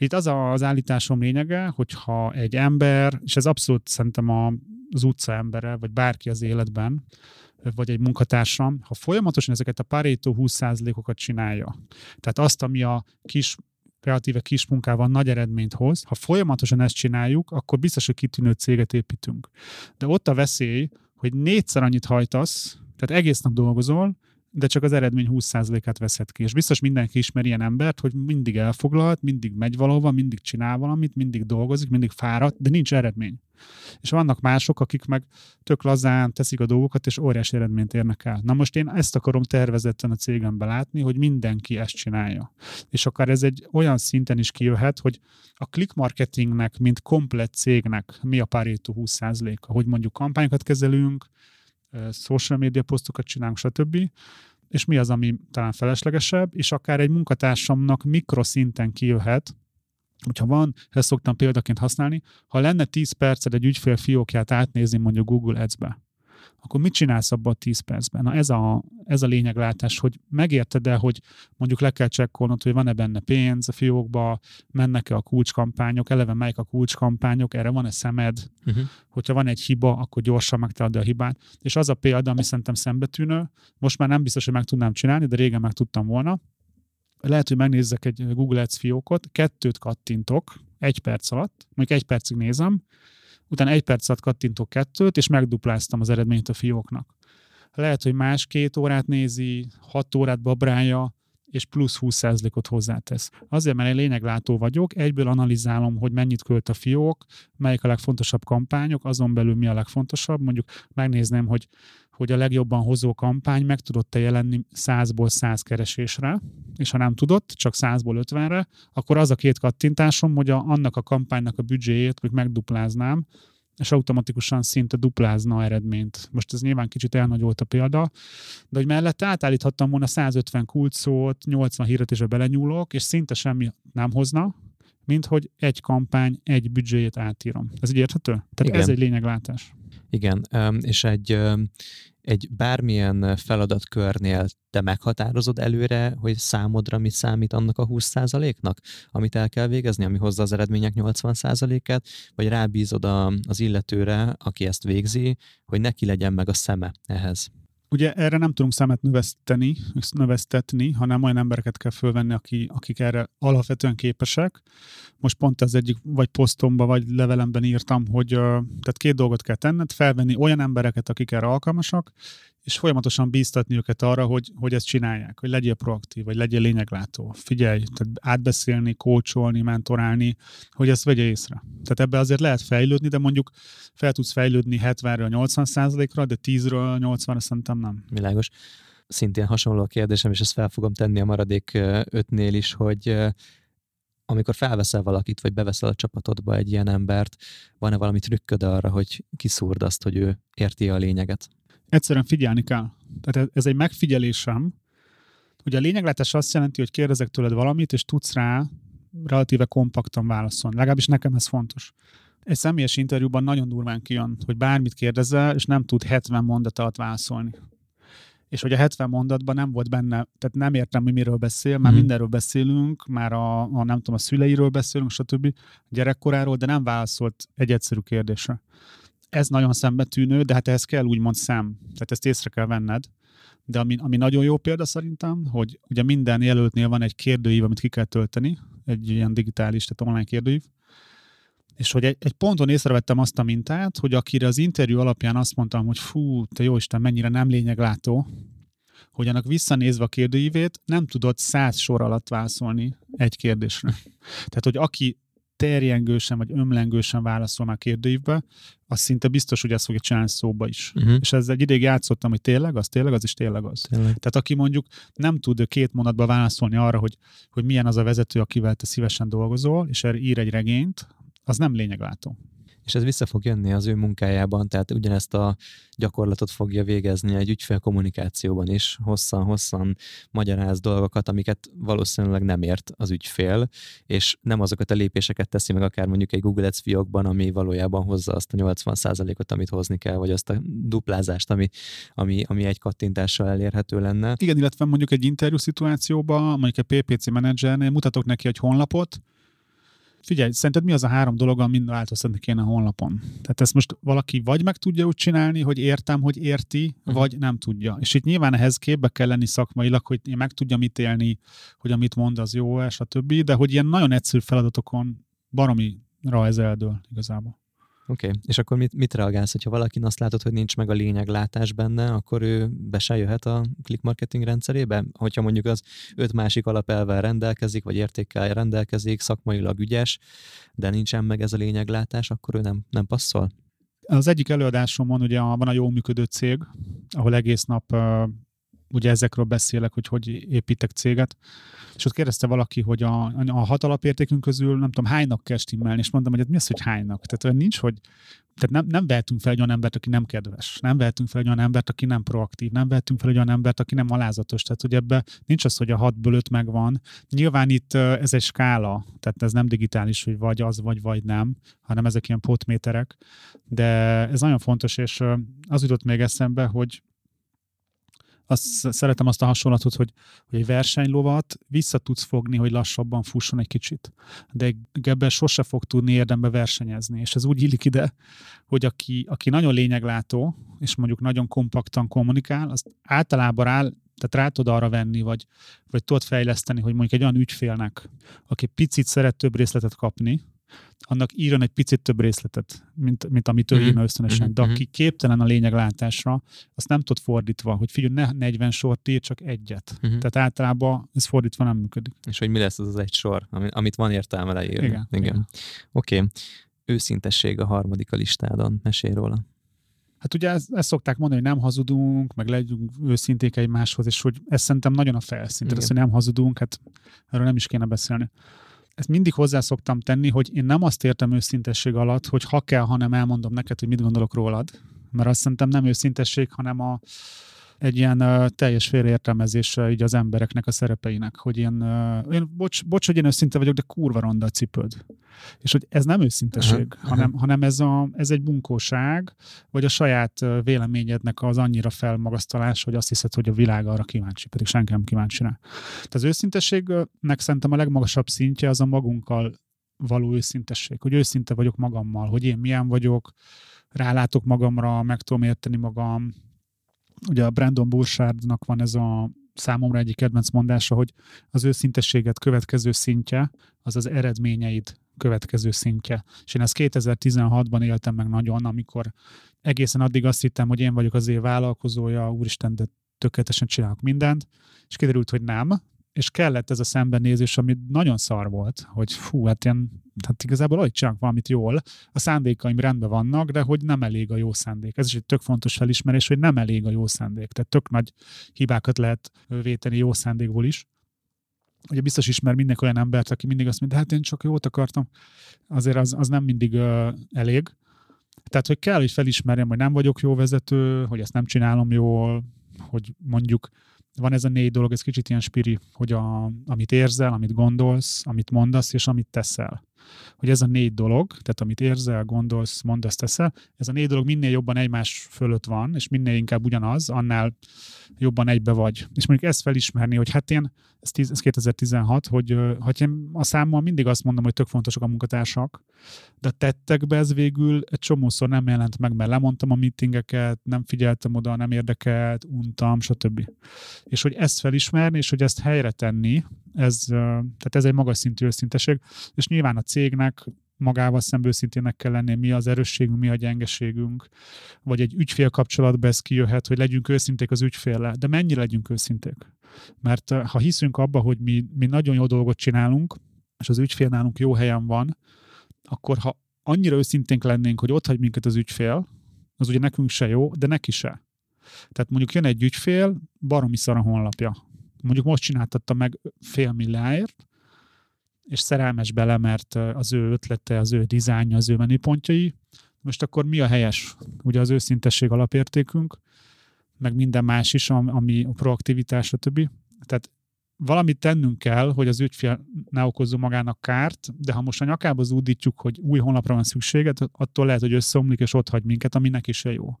itt az az állításom lényege, hogyha egy ember, és ez abszolút szerintem a, az utca embere, vagy bárki az életben, vagy egy munkatársam, ha folyamatosan ezeket a Pareto 20%-okat csinálja, tehát azt, ami a kis kreatíve kis munkával nagy eredményt hoz, ha folyamatosan ezt csináljuk, akkor biztos, hogy kitűnő céget építünk. De ott a veszély, hogy négyszer annyit hajtasz, tehát egész nap dolgozol, de csak az eredmény 20%-át veszed ki. És biztos mindenki ismer ilyen embert, hogy mindig elfoglalt, mindig megy valahova, mindig csinál valamit, mindig dolgozik, mindig fáradt, de nincs eredmény. És vannak mások, akik meg tök lazán teszik a dolgokat, és óriási eredményt érnek el. Na most én ezt akarom tervezetten a cégembe látni, hogy mindenki ezt csinálja. És akár ez egy olyan szinten is kijöhet, hogy a click marketingnek, mint komplett cégnek mi a Pareto 20%-a, hogy mondjuk kampányokat kezelünk, social media posztokat csinálunk, stb. És mi az, ami talán feleslegesebb, és akár egy munkatársamnak mikroszinten kijöhet, hogyha van, ezt szoktam példaként használni, ha lenne 10 perced egy ügyfél fiókját átnézni mondjuk Google Ads-be, akkor mit csinálsz abban a 10 percben? Na ez a, ez a lényeglátás, hogy megérted el, hogy mondjuk le kell csekkolnod, hogy van-e benne pénz a fiókba, mennek-e a kulcskampányok, eleve melyik a kulcskampányok, erre van-e szemed, uh-huh. hogyha van egy hiba, akkor gyorsan megtalad a hibát. És az a példa, ami szerintem szembetűnő, most már nem biztos, hogy meg tudnám csinálni, de régen meg tudtam volna. Lehet, hogy megnézzek egy Google Ads fiókot, kettőt kattintok egy perc alatt, mondjuk egy percig nézem, utána egy perc alatt kattintok kettőt, és megdupláztam az eredményt a fióknak. Lehet, hogy más két órát nézi, hat órát babrálja, és plusz 20%-ot hozzátesz. Azért, mert én lényeglátó vagyok, egyből analizálom, hogy mennyit költ a fiók, melyik a legfontosabb kampányok, azon belül mi a legfontosabb. Mondjuk megnézném, hogy, hogy a legjobban hozó kampány meg tudott-e jelenni 100-ból 100 keresésre, és ha nem tudott, csak 100-ból 50-re, akkor az a két kattintásom, hogy a, annak a kampánynak a büdzséjét még megdupláznám, és automatikusan szinte duplázna eredményt. Most ez nyilván kicsit elnagyolt a példa, de hogy mellette átállíthattam volna 150 kulcsszót, 80 hirdetésbe belenyúlok, és szinte semmi nem hozna, mint hogy egy kampány, egy büdzséjét átírom. Ez így érthető? Tehát Igen. ez egy lényeglátás. Igen, és egy, egy bármilyen feladatkörnél te meghatározod előre, hogy számodra mi számít annak a 20%-nak, amit el kell végezni, ami hozza az eredmények 80%-át, vagy rábízod a, az illetőre, aki ezt végzi, hogy neki legyen meg a szeme ehhez. Ugye erre nem tudunk szemet növeszteni, növesztetni, hanem olyan embereket kell fölvenni, aki, akik erre alapvetően képesek. Most pont az egyik vagy posztomba, vagy levelemben írtam, hogy tehát két dolgot kell tenned, felvenni olyan embereket, akik erre alkalmasak, és folyamatosan bíztatni őket arra, hogy, hogy ezt csinálják, hogy legyél proaktív, vagy legyél lényeglátó. Figyelj, tehát átbeszélni, kócsolni, mentorálni, hogy ezt vegye észre. Tehát ebbe azért lehet fejlődni, de mondjuk fel tudsz fejlődni 70-ről 80 ra de 10-ről 80-ra szerintem nem. Világos. Szintén hasonló a kérdésem, és ezt fel fogom tenni a maradék ötnél is, hogy amikor felveszel valakit, vagy beveszel a csapatodba egy ilyen embert, van-e valami trükköd arra, hogy kiszúrd azt, hogy ő érti a lényeget? Egyszerűen figyelni kell. Tehát ez egy megfigyelésem, hogy a lényeglátás azt jelenti, hogy kérdezek tőled valamit, és tudsz rá relatíve kompaktan válaszolni. Legalábbis nekem ez fontos. Egy személyes interjúban nagyon durván kijön, hogy bármit kérdezel, és nem tud 70 mondat alatt válaszolni és hogy a 70 mondatban nem volt benne, tehát nem értem, hogy miről beszél, már mm. mindenről beszélünk, már a, a, nem tudom, a szüleiről beszélünk, stb. gyerekkoráról, de nem válaszolt egy egyszerű kérdésre. Ez nagyon szembetűnő, de hát ehhez kell úgymond szem, tehát ezt észre kell venned. De ami, ami nagyon jó példa szerintem, hogy ugye minden jelöltnél van egy kérdőív, amit ki kell tölteni, egy ilyen digitális, tehát online kérdőív, és hogy egy, egy ponton észrevettem azt a mintát, hogy akire az interjú alapján azt mondtam, hogy fú, te jó Isten, mennyire nem lényeglátó, hogy annak visszanézve a kérdőívét nem tudott száz sor alatt válaszolni egy kérdésre. Tehát, hogy aki terjengősen vagy ömlengősen válaszol már kérdőívbe, az szinte biztos, hogy ezt fogja csinálni szóba is. Uh-huh. És ezzel egy ideig játszottam, hogy tényleg az, tényleg az, is tényleg az. Tényleg. Tehát aki mondjuk nem tud két mondatban válaszolni arra, hogy, hogy milyen az a vezető, akivel te szívesen dolgozol, és erre ír egy regényt, az nem lényeglátó. És ez vissza fog jönni az ő munkájában, tehát ugyanezt a gyakorlatot fogja végezni egy ügyfél kommunikációban is, hosszan-hosszan magyaráz dolgokat, amiket valószínűleg nem ért az ügyfél, és nem azokat a lépéseket teszi meg akár mondjuk egy Google Ads fiókban, ami valójában hozza azt a 80%-ot, amit hozni kell, vagy azt a duplázást, ami, ami, ami egy kattintással elérhető lenne. Igen, illetve mondjuk egy interjú szituációban, mondjuk a PPC menedzsernél mutatok neki egy honlapot, Figyelj, szerinted mi az a három dolog, ami mind változtatni kéne a honlapon? Tehát ezt most valaki vagy meg tudja úgy csinálni, hogy értem, hogy érti, uh-huh. vagy nem tudja. És itt nyilván ehhez képbe kell lenni szakmailag, hogy én meg tudjam ítélni, hogy amit mond, az jó, és a többi, de hogy ilyen nagyon egyszerű feladatokon baromi ez eldől igazából. Oké, okay. és akkor mit, mit reagálsz, hogyha valakin azt látod, hogy nincs meg a lényeglátás benne, akkor ő be se jöhet a click marketing rendszerébe? Hogyha mondjuk az öt másik alapelvel rendelkezik, vagy értékkel rendelkezik, szakmailag ügyes, de nincsen meg ez a lényeglátás, akkor ő nem, nem passzol? Az egyik előadásomon ugye van a jól működő cég, ahol egész nap ugye ezekről beszélek, hogy hogy építek céget, és ott kérdezte valaki, hogy a, a hat alapértékünk közül nem tudom, hánynak kell stimmelni, és mondtam, hogy hát mi az, hogy hánynak? Tehát nincs, hogy tehát nem, nem vehetünk fel egy olyan embert, aki nem kedves, nem vehetünk fel egy olyan embert, aki nem proaktív, nem vehetünk fel egy olyan embert, aki nem alázatos. Tehát, hogy ebbe nincs az, hogy a hatból öt megvan. Nyilván itt ez egy skála, tehát ez nem digitális, hogy vagy az, vagy vagy nem, hanem ezek ilyen potméterek. De ez nagyon fontos, és az jutott még eszembe, hogy azt szeretem azt a hasonlatot, hogy, hogy egy versenylovat vissza tudsz fogni, hogy lassabban fusson egy kicsit. De ebben sose fog tudni érdembe versenyezni. És ez úgy illik ide, hogy aki, aki nagyon lényeglátó, és mondjuk nagyon kompaktan kommunikál, az általában áll, tehát rá tud arra venni, vagy, vagy tudod fejleszteni, hogy mondjuk egy olyan ügyfélnek, aki picit szeret több részletet kapni, annak írjon egy picit több részletet, mint, mint amit ő mm-hmm. írna ösztönösen. Mm-hmm. De aki mhm. képtelen a lényeglátásra, azt nem tud fordítva, hogy figyelj, ne 40 sort ír, csak egyet. Mm-hmm. Tehát általában ez fordítva nem működik. És hogy mi lesz az az egy sor, amit van értelme leírni. Igen. igen. igen. Oké. Okay. Őszintesség a harmadik a listádon. Mesélj róla. Hát ugye ezt, ezt szokták mondani, hogy nem hazudunk, meg legyünk őszinték egymáshoz, és hogy ez szerintem nagyon a felszín. Tehát, hogy nem hazudunk, hát erről nem is kéne beszélni ezt mindig hozzá szoktam tenni, hogy én nem azt értem őszintesség alatt, hogy ha kell, hanem elmondom neked, hogy mit gondolok rólad. Mert azt szerintem nem őszintesség, hanem a, egy ilyen uh, teljes félreértelmezése így az embereknek a szerepeinek, hogy uh, én bocs, bocs, hogy én őszinte vagyok, de kurva ronda a cipőd. És hogy ez nem őszinteség, uh-huh. hanem, hanem ez, a, ez egy bunkóság, vagy a saját véleményednek az annyira felmagasztalás, hogy azt hiszed, hogy a világ arra kíváncsi, pedig senki nem kíváncsi rá. Tehát az őszintességnek szerintem a legmagasabb szintje az a magunkkal való őszintesség, hogy őszinte vagyok magammal, hogy én milyen vagyok, rálátok magamra, meg tudom érteni magam, ugye a Brandon Burchardnak van ez a számomra egyik kedvenc mondása, hogy az őszintességet következő szintje, az az eredményeid következő szintje. És én ezt 2016-ban éltem meg nagyon, amikor egészen addig azt hittem, hogy én vagyok az év vállalkozója, úristen, de tökéletesen csinálok mindent, és kiderült, hogy nem, és kellett ez a szembenézés, ami nagyon szar volt, hogy fú, hát ilyen, hát igazából alig csinálok valamit jól, a szándékaim rendben vannak, de hogy nem elég a jó szándék. Ez is egy tök fontos felismerés, hogy nem elég a jó szándék. Tehát tök nagy hibákat lehet véteni jó szándékból is. Ugye biztos ismer mindenki olyan embert, aki mindig azt mondja, hát én csak jót akartam. Azért az, az nem mindig uh, elég. Tehát, hogy kell, hogy felismerjem, hogy nem vagyok jó vezető, hogy ezt nem csinálom jól, hogy mondjuk van ez a négy dolog, ez kicsit ilyen spiri, hogy a, amit érzel, amit gondolsz, amit mondasz, és amit teszel. Hogy ez a négy dolog, tehát amit érzel, gondolsz, mondasz, teszel, ez a négy dolog minél jobban egymás fölött van, és minél inkább ugyanaz, annál jobban egybe vagy. És mondjuk ezt felismerni, hogy hát én, ez, ez 2016, hogy hát én a számmal mindig azt mondom, hogy tök fontosak a munkatársak, de a tettekbe ez végül egy csomószor nem jelent meg, mert lemondtam a meetingeket, nem figyeltem oda, nem érdekelt, untam, stb. És hogy ezt felismerni, és hogy ezt helyre tenni, ez, tehát ez egy magas szintű őszinteség, és nyilván a cégnek magával szemben őszintének kell lenni, mi az erősségünk, mi a gyengeségünk, vagy egy ügyfél kapcsolatban ez kijöhet, hogy legyünk őszinték az ügyféllel, de mennyire legyünk őszinték? Mert ha hiszünk abba, hogy mi, mi nagyon jó dolgot csinálunk, és az ügyfél nálunk jó helyen van, akkor ha annyira őszinténk lennénk, hogy ott hagy minket az ügyfél, az ugye nekünk se jó, de neki se. Tehát mondjuk jön egy ügyfél, baromi szar a honlapja. Mondjuk most csináltatta meg fél milliáért, és szerelmes bele, mert az ő ötlete, az ő dizájnja, az ő menüpontjai. Most akkor mi a helyes? Ugye az őszintesség alapértékünk, meg minden más is, ami a proaktivitás, stb. Tehát valamit tennünk kell, hogy az ügyfél ne okozzon magának kárt, de ha most a nyakába zúdítjuk, hogy új honlapra van szüksége, attól lehet, hogy összeomlik és ott hagy minket, ami neki se jó.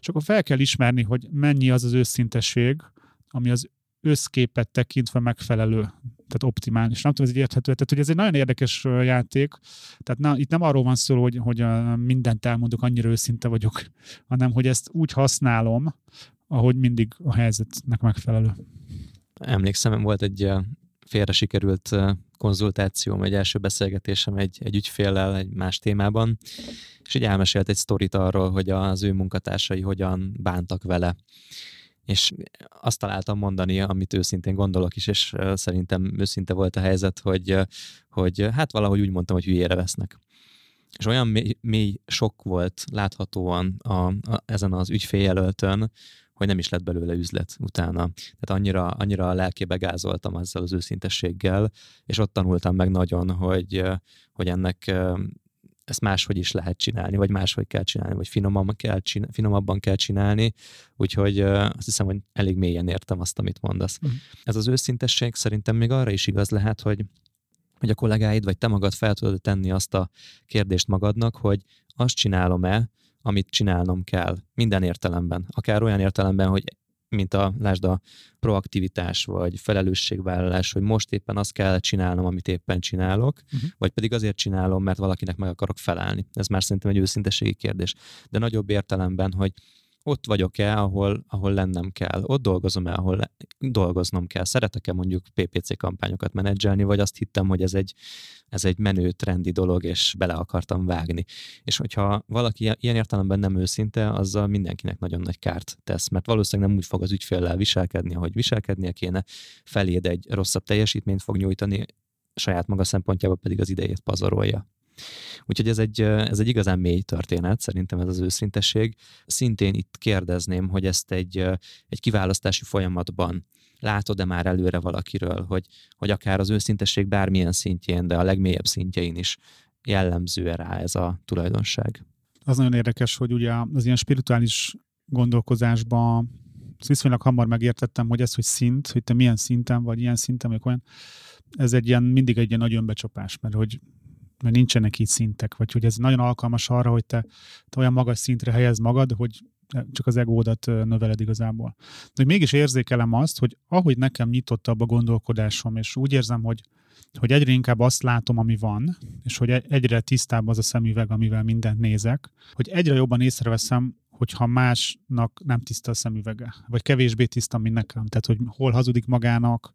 És akkor fel kell ismerni, hogy mennyi az az őszintesség, ami az összképet tekintve megfelelő, tehát optimális. Nem tudom, ez érthető. Tehát, hogy ez egy nagyon érdekes játék. Tehát na, itt nem arról van szó, hogy, hogy mindent elmondok, annyira őszinte vagyok, hanem hogy ezt úgy használom, ahogy mindig a helyzetnek megfelelő. Emlékszem, volt egy félre sikerült konzultációm, egy első beszélgetésem egy, egy ügyféllel egy más témában, és így elmesélt egy sztorit arról, hogy az ő munkatársai hogyan bántak vele és azt találtam mondani, amit őszintén gondolok is, és szerintem őszinte volt a helyzet, hogy, hogy hát valahogy úgy mondtam, hogy hülyére vesznek. És olyan mély, mély sok volt láthatóan a, a, ezen az ügyféljelöltön, hogy nem is lett belőle üzlet utána. Tehát annyira, annyira a lelkébe gázoltam ezzel az őszintességgel, és ott tanultam meg nagyon, hogy, hogy ennek ezt máshogy is lehet csinálni, vagy máshogy kell csinálni, vagy finomabban kell, csinálni, finomabban kell csinálni, úgyhogy azt hiszem, hogy elég mélyen értem azt, amit mondasz. Uh-huh. Ez az őszintesség szerintem még arra is igaz lehet, hogy hogy a kollégáid, vagy te magad fel tudod tenni azt a kérdést magadnak, hogy azt csinálom-e, amit csinálnom kell, minden értelemben. Akár olyan értelemben, hogy mint a, lásd a proaktivitás, vagy felelősségvállalás, hogy most éppen azt kell csinálnom, amit éppen csinálok, uh-huh. vagy pedig azért csinálom, mert valakinek meg akarok felelni. Ez már szerintem egy őszinteségi kérdés. De nagyobb értelemben, hogy ott vagyok-e, ahol, ahol lennem kell, ott dolgozom-e, ahol le, dolgoznom kell, szeretek-e mondjuk PPC kampányokat menedzselni, vagy azt hittem, hogy ez egy, ez egy menő, trendi dolog, és bele akartam vágni. És hogyha valaki ilyen értelemben nem őszinte, azzal mindenkinek nagyon nagy kárt tesz, mert valószínűleg nem úgy fog az ügyféllel viselkedni, ahogy viselkednie kéne, feléd egy rosszabb teljesítményt fog nyújtani, saját maga szempontjából pedig az idejét pazarolja. Úgyhogy ez egy, ez egy igazán mély történet, szerintem ez az őszintesség. Szintén itt kérdezném, hogy ezt egy, egy kiválasztási folyamatban látod-e már előre valakiről, hogy, hogy akár az őszintesség bármilyen szintjén, de a legmélyebb szintjein is jellemző rá ez a tulajdonság? Az nagyon érdekes, hogy ugye az ilyen spirituális gondolkozásban viszonylag hamar megértettem, hogy ez, hogy szint, hogy te milyen szinten vagy, ilyen szinten vagy olyan, ez egy ilyen, mindig egy ilyen nagy önbecsapás, mert hogy mert nincsenek így szintek, vagy hogy ez nagyon alkalmas arra, hogy te, te olyan magas szintre helyez magad, hogy csak az egódat növeled igazából. De mégis érzékelem azt, hogy ahogy nekem nyitottabb a gondolkodásom, és úgy érzem, hogy, hogy egyre inkább azt látom, ami van, és hogy egyre tisztább az a szemüveg, amivel mindent nézek, hogy egyre jobban észreveszem, hogyha másnak nem tiszta a szemüvege, vagy kevésbé tiszta, mint nekem. Tehát, hogy hol hazudik magának,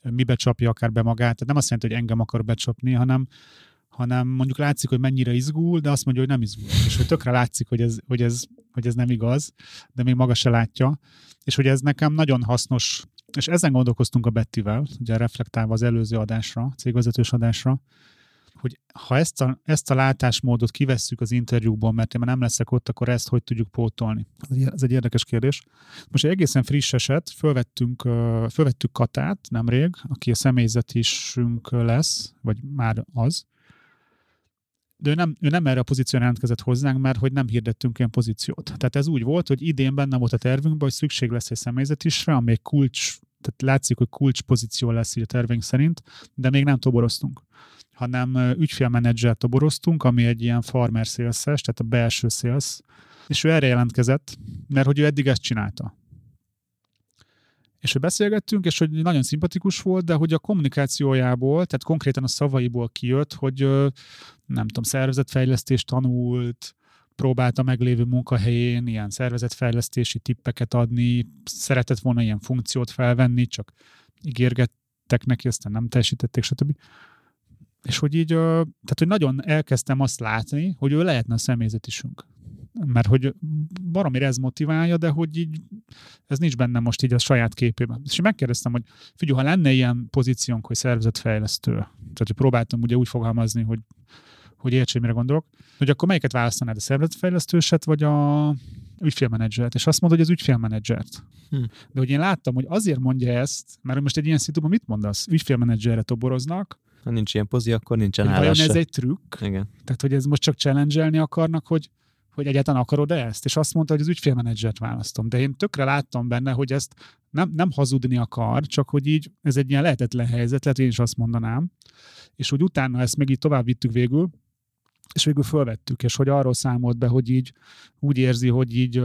mibe csapja akár be magát. Tehát nem azt jelenti, hogy engem akar becsapni, hanem, hanem mondjuk látszik, hogy mennyire izgul, de azt mondja, hogy nem izgul. És hogy tökre látszik, hogy ez, hogy ez, hogy ez nem igaz, de még maga se látja. És hogy ez nekem nagyon hasznos, és ezen gondolkoztunk a Bettivel, ugye reflektálva az előző adásra, cégvezetős adásra, hogy ha ezt a, ezt a látásmódot kivesszük az interjúból, mert én már nem leszek ott, akkor ezt hogy tudjuk pótolni? Ez egy érdekes kérdés. Most egy egészen friss eset, fölvettünk, fölvettük Katát nemrég, aki a személyzetésünk lesz, vagy már az, de ő nem, ő nem erre a pozícióra jelentkezett hozzánk, mert hogy nem hirdettünk ilyen pozíciót. Tehát ez úgy volt, hogy idén benne volt a tervünkben, hogy szükség lesz egy személyzetisre, amely kulcs, tehát látszik, hogy kulcs pozíció lesz így a tervünk szerint, de még nem toboroztunk hanem ügyfélmenedzser toboroztunk, ami egy ilyen farmer sales tehát a belső sales, és ő erre jelentkezett, mert hogy ő eddig ezt csinálta. És hogy beszélgettünk, és hogy nagyon szimpatikus volt, de hogy a kommunikációjából, tehát konkrétan a szavaiból kijött, hogy nem tudom, szervezetfejlesztést tanult, próbálta meglévő munkahelyén ilyen szervezetfejlesztési tippeket adni, szeretett volna ilyen funkciót felvenni, csak ígérgettek neki, aztán nem teljesítették, stb. És hogy így, tehát hogy nagyon elkezdtem azt látni, hogy ő lehetne a személyzetisünk. Mert hogy baromira ez motiválja, de hogy így ez nincs benne most így a saját képében. És megkérdeztem, hogy figyelj, ha lenne ilyen pozíciónk, hogy szervezetfejlesztő, tehát hogy próbáltam ugye úgy fogalmazni, hogy hogy értsék, mire gondolok, hogy akkor melyiket választanád, a szervezetfejlesztőset, vagy a ügyfélmenedzsert? És azt mondta, hogy az ügyfélmenedzsert. Hm. De hogy én láttam, hogy azért mondja ezt, mert most egy ilyen szituban mit mondasz? Ügyfélmenedzserre toboroznak, ha nincs ilyen pozi, akkor nincsen hogy állás. Vajon ez egy trükk? Igen. Tehát, hogy ez most csak challenge akarnak, hogy, hogy egyáltalán akarod -e ezt? És azt mondta, hogy az ügyfélmenedzsert választom. De én tökre láttam benne, hogy ezt nem, nem hazudni akar, csak hogy így ez egy ilyen lehetetlen helyzet, lehet, én is azt mondanám. És hogy utána ezt meg így tovább vittük végül, és végül fölvettük, és hogy arról számolt be, hogy így úgy érzi, hogy így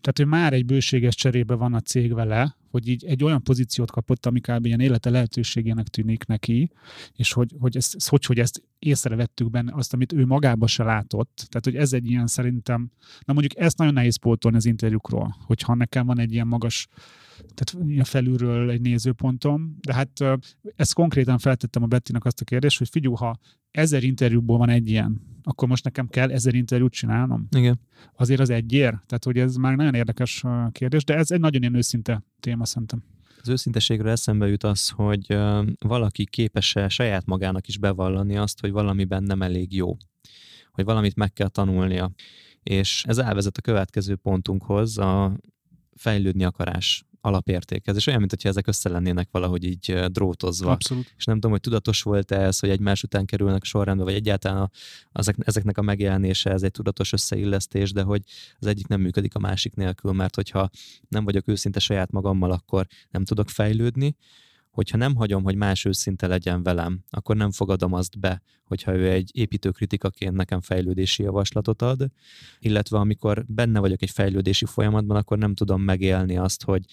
tehát, hogy már egy bőséges cserébe van a cég vele, hogy így egy olyan pozíciót kapott, ami kb. ilyen élete lehetőségének tűnik neki, és hogy, hogy, ezt, hogy, hogy ezt észrevettük benne, azt, amit ő magába se látott. Tehát, hogy ez egy ilyen szerintem, na mondjuk ezt nagyon nehéz pótolni az interjúkról, hogyha nekem van egy ilyen magas tehát felülről egy nézőpontom, de hát ezt konkrétan feltettem a Bettinek azt a kérdést, hogy figyelj, ha ezer interjúból van egy ilyen, akkor most nekem kell ezer interjút csinálnom? Igen. Azért az egyér? Tehát, hogy ez már nagyon érdekes kérdés, de ez egy nagyon ilyen őszinte téma szerintem. Az őszinteségről eszembe jut az, hogy valaki képes-e saját magának is bevallani azt, hogy valamiben nem elég jó, hogy valamit meg kell tanulnia. És ez elvezet a következő pontunkhoz, a fejlődni akarás alapérték. Ez is olyan, mintha ezek össze lennének valahogy így drótozva. Abszolút. És nem tudom, hogy tudatos volt-e ez, hogy egymás után kerülnek sorrendbe, vagy egyáltalán a, azek, ezeknek a megjelenése, ez egy tudatos összeillesztés, de hogy az egyik nem működik a másik nélkül, mert hogyha nem vagyok őszinte saját magammal, akkor nem tudok fejlődni, hogyha nem hagyom, hogy más őszinte legyen velem, akkor nem fogadom azt be, hogyha ő egy építőkritikaként nekem fejlődési javaslatot ad, illetve amikor benne vagyok egy fejlődési folyamatban, akkor nem tudom megélni azt, hogy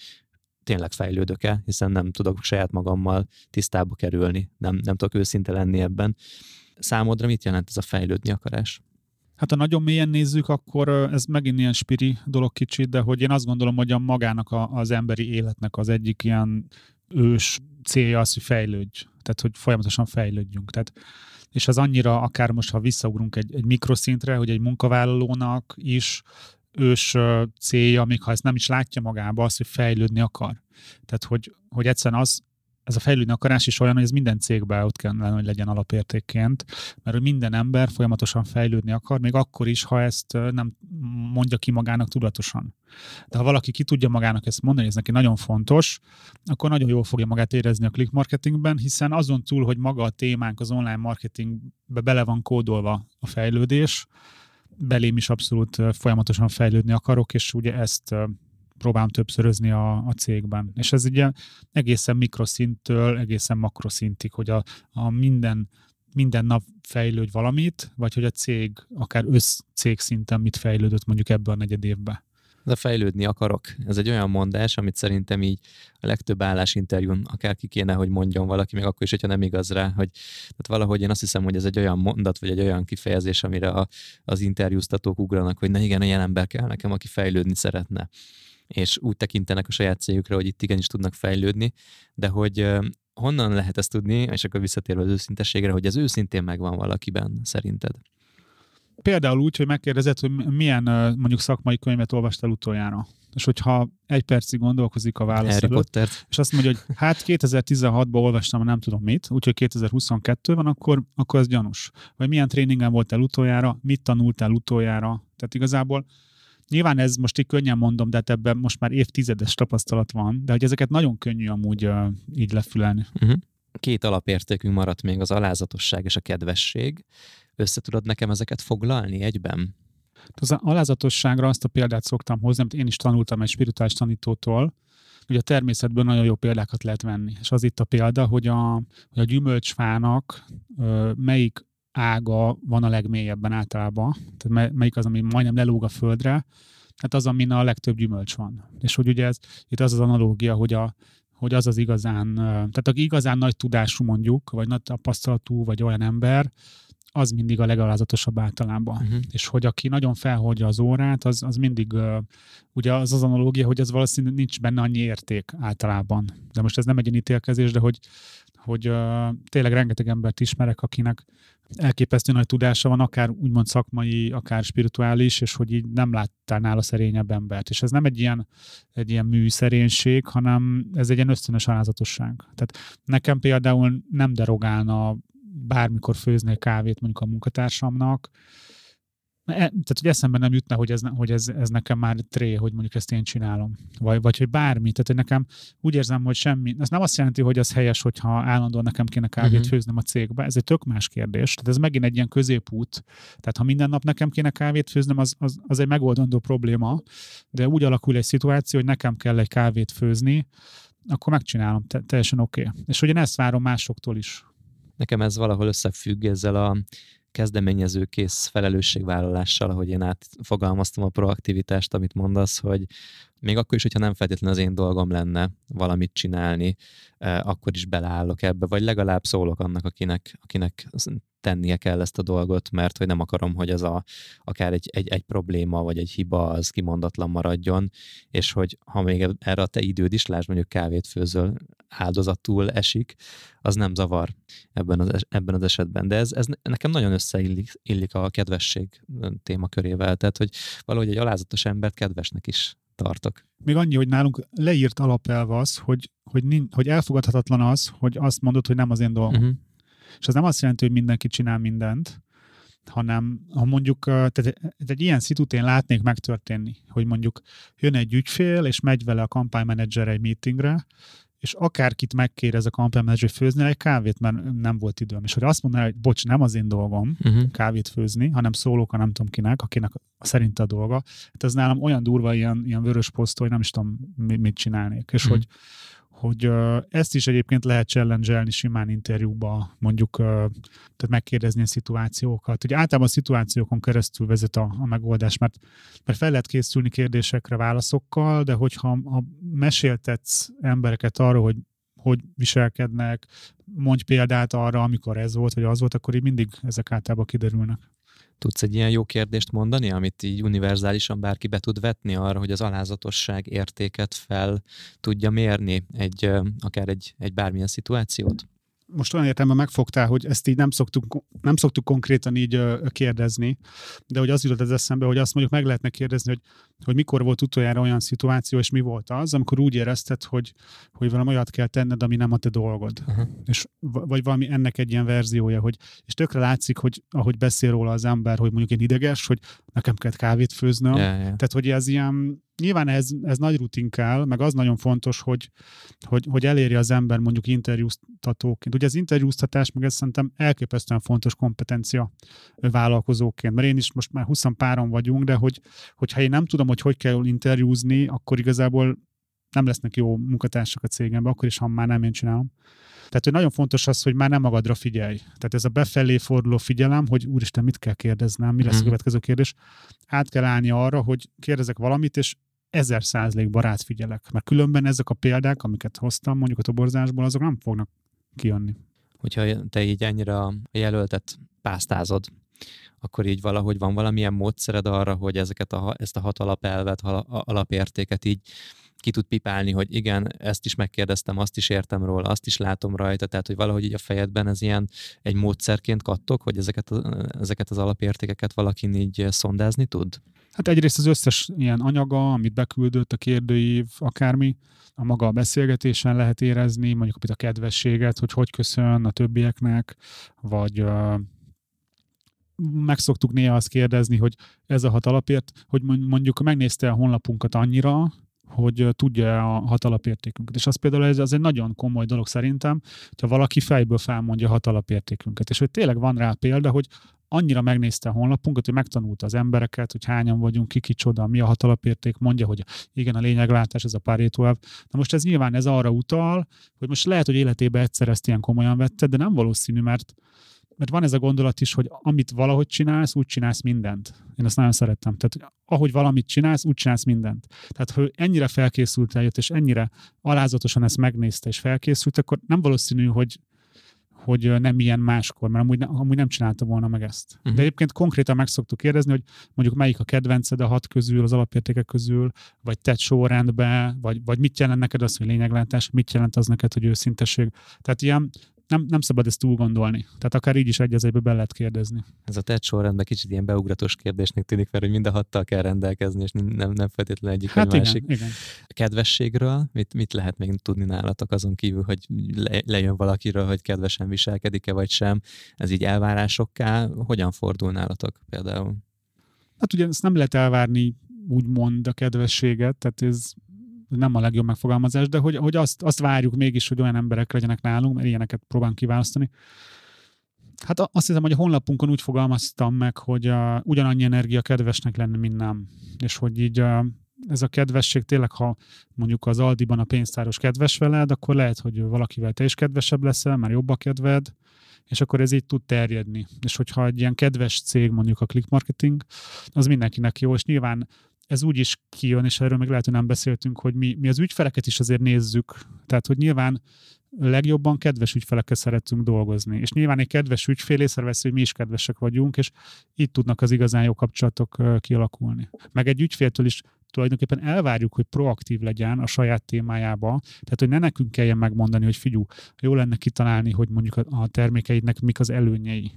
tényleg fejlődök-e, hiszen nem tudok saját magammal tisztába kerülni, nem, nem tudok őszinte lenni ebben. Számodra mit jelent ez a fejlődni akarás? Hát ha nagyon mélyen nézzük, akkor ez megint ilyen spiri dolog kicsit, de hogy én azt gondolom, hogy a magának a, az emberi életnek az egyik ilyen ős célja az, hogy fejlődj. Tehát, hogy folyamatosan fejlődjünk. Tehát, és az annyira, akár most, ha visszaugrunk egy, egy mikroszintre, hogy egy munkavállalónak is ős célja, még ha ezt nem is látja magába, az, hogy fejlődni akar. Tehát, hogy, hogy egyszerűen az, ez a fejlődni akarás is olyan, hogy ez minden cégben ott kellene, hogy legyen alapértékként, mert minden ember folyamatosan fejlődni akar, még akkor is, ha ezt nem mondja ki magának tudatosan. De ha valaki ki tudja magának ezt mondani, ez neki nagyon fontos, akkor nagyon jól fogja magát érezni a click marketingben, hiszen azon túl, hogy maga a témánk az online marketingbe bele van kódolva a fejlődés, belém is abszolút folyamatosan fejlődni akarok, és ugye ezt próbálom többszörözni a, a cégben. És ez ugye egészen mikroszinttől egészen makroszintig, hogy a, a minden, minden nap fejlődj valamit, vagy hogy a cég akár össz cég szinten mit fejlődött mondjuk ebben a negyed évben. Ez a fejlődni akarok. Ez egy olyan mondás, amit szerintem így a legtöbb állásinterjún akár ki kéne, hogy mondjon valaki, még akkor is, hogyha nem igaz rá, hogy tehát valahogy én azt hiszem, hogy ez egy olyan mondat, vagy egy olyan kifejezés, amire a, az interjúztatók ugranak, hogy na igen, olyan ember kell nekem, aki fejlődni szeretne és úgy tekintenek a saját cégükre, hogy itt igenis tudnak fejlődni, de hogy honnan lehet ezt tudni, és akkor visszatérve az őszintességre, hogy ez őszintén megvan valakiben, szerinted? Például úgy, hogy megkérdezed, hogy milyen mondjuk szakmai könyvet olvastál utoljára. És hogyha egy percig gondolkozik a válasz Harry előtt, Pottert. és azt mondja, hogy hát 2016-ban olvastam, nem tudom mit, úgyhogy 2022 van, akkor, akkor az gyanús. Vagy milyen tréningen voltál utoljára, mit tanultál utoljára. Tehát igazából Nyilván ez most így könnyen mondom, de hát ebben most már évtizedes tapasztalat van, de hogy ezeket nagyon könnyű amúgy uh, így lefülelni. Uh-huh. Két alapértékünk maradt még, az alázatosság és a kedvesség. Össze tudod nekem ezeket foglalni egyben? Az alázatosságra azt a példát szoktam hozni, amit én is tanultam egy spirituális tanítótól, hogy a természetből nagyon jó példákat lehet venni. És az itt a példa, hogy a, hogy a gyümölcsfának ö, melyik ága van a legmélyebben általában, tehát melyik az, ami majdnem lelóg a földre, hát az, amin a legtöbb gyümölcs van. És hogy ugye ez, itt az az analógia, hogy, a, hogy az az igazán, tehát aki igazán nagy tudású mondjuk, vagy nagy tapasztalatú, vagy olyan ember, az mindig a legalázatosabb általában. Uh-huh. És hogy aki nagyon felhordja az órát, az, az mindig, uh, ugye az az analógia, hogy ez valószínűleg nincs benne annyi érték általában. De most ez nem egy ítélkezés, de hogy, hogy uh, tényleg rengeteg embert ismerek, akinek elképesztő nagy tudása van, akár úgymond szakmai, akár spirituális, és hogy így nem láttál nála szerényebb embert. És ez nem egy ilyen, egy ilyen műszerénység, hanem ez egy ilyen ösztönös alázatosság. Tehát nekem például nem derogálna bármikor főznék kávét mondjuk a munkatársamnak, tehát, hogy eszembe nem jutna, hogy ez, hogy ez, ez nekem már tré, hogy mondjuk ezt én csinálom. Vagy, vagy hogy bármi. Tehát, hogy nekem úgy érzem, hogy semmi. Ez nem azt jelenti, hogy az helyes, hogyha állandóan nekem kéne kávét uh-huh. főznem a cégbe. Ez egy tök más kérdés. Tehát ez megint egy ilyen középút. Tehát, ha minden nap nekem kéne kávét főznem, az, az, az egy megoldandó probléma. De úgy alakul egy szituáció, hogy nekem kell egy kávét főzni, akkor megcsinálom, te, teljesen oké. Okay. És hogy én ezt várom másoktól is. Nekem ez valahol összefügg ezzel a kezdeményezőkész felelősségvállalással, ahogy én átfogalmaztam a proaktivitást, amit mondasz, hogy még akkor is, hogyha nem feltétlenül az én dolgom lenne valamit csinálni, eh, akkor is beleállok ebbe, vagy legalább szólok annak, akinek, akinek tennie kell ezt a dolgot, mert hogy nem akarom, hogy ez a, akár egy, egy, egy probléma, vagy egy hiba az kimondatlan maradjon, és hogy ha még erre a te időd is, lásd mondjuk kávét főzöl, áldozatul esik, az nem zavar ebben az, ebben az esetben. De ez, ez nekem nagyon összeillik illik a kedvesség témakörével, tehát hogy valahogy egy alázatos embert kedvesnek is tartok. Még annyi, hogy nálunk leírt alapelv az, hogy, hogy, hogy elfogadhatatlan az, hogy azt mondod, hogy nem az én dolgom. Uh-huh. És ez nem azt jelenti, hogy mindenki csinál mindent, hanem ha mondjuk, tehát egy ilyen szitut én látnék megtörténni, hogy mondjuk jön egy ügyfél, és megy vele a kampánymenedzser egy meetingre, és akárkit megkérdez a kampánymenedzser, hogy főzni egy kávét, mert nem volt időm. És hogy azt mondaná, hogy bocs, nem az én dolgom uh-huh. kávét főzni, hanem szólok a nem tudom kinek, akinek szerint a dolga. Hát ez nálam olyan durva ilyen, ilyen vörös poszt, hogy nem is tudom, mit csinálnék. És uh-huh. hogy, hogy ezt is egyébként lehet challenge simán interjúba, mondjuk tehát megkérdezni a szituációkat. Ugye általában a szituációkon keresztül vezet a, a megoldás, mert, mert fel lehet készülni kérdésekre válaszokkal, de hogyha ha meséltetsz embereket arra, hogy hogy viselkednek, mondj példát arra, amikor ez volt, vagy az volt, akkor így mindig ezek általában kiderülnek. Tudsz egy ilyen jó kérdést mondani, amit így univerzálisan bárki be tud vetni arra, hogy az alázatosság értéket fel tudja mérni egy, akár egy, egy bármilyen szituációt? most olyan értelemben megfogtál, hogy ezt így nem szoktuk, nem szoktuk konkrétan így kérdezni, de hogy az jutott az eszembe, hogy azt mondjuk meg lehetne kérdezni, hogy, hogy mikor volt utoljára olyan szituáció, és mi volt az, amikor úgy érezted, hogy, hogy valami olyat kell tenned, ami nem a te dolgod. Uh-huh. És, vagy valami ennek egy ilyen verziója, hogy, és tökre látszik, hogy ahogy beszél róla az ember, hogy mondjuk én ideges, hogy nekem kell kávét főznöm. Yeah, yeah. Tehát, hogy ez ilyen, nyilván ez, ez nagy rutin kell, meg az nagyon fontos, hogy, hogy, hogy elérje az ember mondjuk interjúztatóként. Ugye az interjúztatás meg ez szerintem elképesztően fontos kompetencia vállalkozóként, mert én is most már 20 páron vagyunk, de hogy, hogyha én nem tudom, hogy hogy kell interjúzni, akkor igazából nem lesznek jó munkatársak a cégemben, akkor is, ha már nem én csinálom. Tehát, hogy nagyon fontos az, hogy már nem magadra figyelj. Tehát ez a befelé forduló figyelem, hogy úristen, mit kell kérdeznem, mi lesz a mhm. következő kérdés. Át kell állni arra, hogy kérdezek valamit, és ezer százalékban rád figyelek. Mert különben ezek a példák, amiket hoztam mondjuk a toborzásból, azok nem fognak kijönni. Hogyha te így ennyire a jelöltet pásztázod, akkor így valahogy van valamilyen módszered arra, hogy ezeket a, ezt a hat alapelvet, alapértéket így ki tud pipálni, hogy igen, ezt is megkérdeztem, azt is értem róla, azt is látom rajta, tehát hogy valahogy így a fejedben ez ilyen egy módszerként kattok, hogy ezeket, ezeket az alapértékeket valaki így szondázni tud? Hát egyrészt az összes ilyen anyaga, amit beküldött, a kérdőív, akármi, a maga a beszélgetésen lehet érezni, mondjuk a kedvességet, hogy hogy köszön a többieknek, vagy uh, meg szoktuk néha azt kérdezni, hogy ez a hat alapért, hogy mondjuk megnézte a honlapunkat annyira, hogy tudja a hat alapértékünket. És az például ez, az egy nagyon komoly dolog szerintem, hogyha valaki fejből felmondja a hat alapértékünket. És hogy tényleg van rá példa, hogy annyira megnézte a honlapunkat, hogy megtanulta az embereket, hogy hányan vagyunk, ki kicsoda, mi a hat alapérték, mondja, hogy igen, a lényeglátás, ez a Pareto Na most ez nyilván ez arra utal, hogy most lehet, hogy életében egyszer ezt ilyen komolyan vette, de nem valószínű, mert mert van ez a gondolat is, hogy amit valahogy csinálsz, úgy csinálsz mindent. Én ezt nagyon szerettem. Tehát, ahogy valamit csinálsz, úgy csinálsz mindent. Tehát, ha ennyire felkészült eljött, és ennyire alázatosan ezt megnézte, és felkészült, akkor nem valószínű, hogy hogy nem ilyen máskor, mert amúgy, ne, amúgy nem csinálta volna meg ezt. Uh-huh. De egyébként konkrétan meg szoktuk kérdezni, hogy mondjuk melyik a kedvenced a hat közül, az alapértékek közül, vagy tett sorrendbe, vagy, vagy mit jelent neked az, hogy lényeglátás, mit jelent az neked, hogy őszintesség. Tehát ilyen nem, nem szabad ezt túl gondolni. Tehát akár így is egy az egybe be lehet kérdezni. Ez a tett sorrendben kicsit ilyen beugratos kérdésnek tűnik, mert hogy mind a hattal kell rendelkezni, és nem, nem feltétlenül egyik hát vagy igen, másik. Igen. A kedvességről mit, mit lehet még tudni nálatok azon kívül, hogy le, lejön valakiről, hogy kedvesen viselkedik-e vagy sem? Ez így elvárásokká hogyan fordul nálatok például? Hát ugye ezt nem lehet elvárni úgymond a kedvességet, tehát ez nem a legjobb megfogalmazás, de hogy, hogy azt, azt várjuk mégis, hogy olyan emberek legyenek nálunk, mert ilyeneket próbálunk kiválasztani. Hát azt hiszem, hogy a honlapunkon úgy fogalmaztam meg, hogy a, ugyanannyi energia kedvesnek lenni, mint nem. És hogy így a, ez a kedvesség tényleg, ha mondjuk az Aldiban a pénztáros kedves veled, akkor lehet, hogy valakivel te is kedvesebb leszel, mert jobb a kedved, és akkor ez így tud terjedni. És hogyha egy ilyen kedves cég, mondjuk a click marketing, az mindenkinek jó, és nyilván ez úgy is kijön, és erről meg lehet, hogy nem beszéltünk, hogy mi, mi az ügyfeleket is azért nézzük. Tehát, hogy nyilván legjobban kedves ügyfelekkel szeretünk dolgozni. És nyilván egy kedves ügyfél észrevesz, hogy mi is kedvesek vagyunk, és itt tudnak az igazán jó kapcsolatok kialakulni. Meg egy ügyféltől is tulajdonképpen elvárjuk, hogy proaktív legyen a saját témájába, tehát hogy ne nekünk kelljen megmondani, hogy figyú, jó lenne kitalálni, hogy mondjuk a termékeidnek mik az előnyei.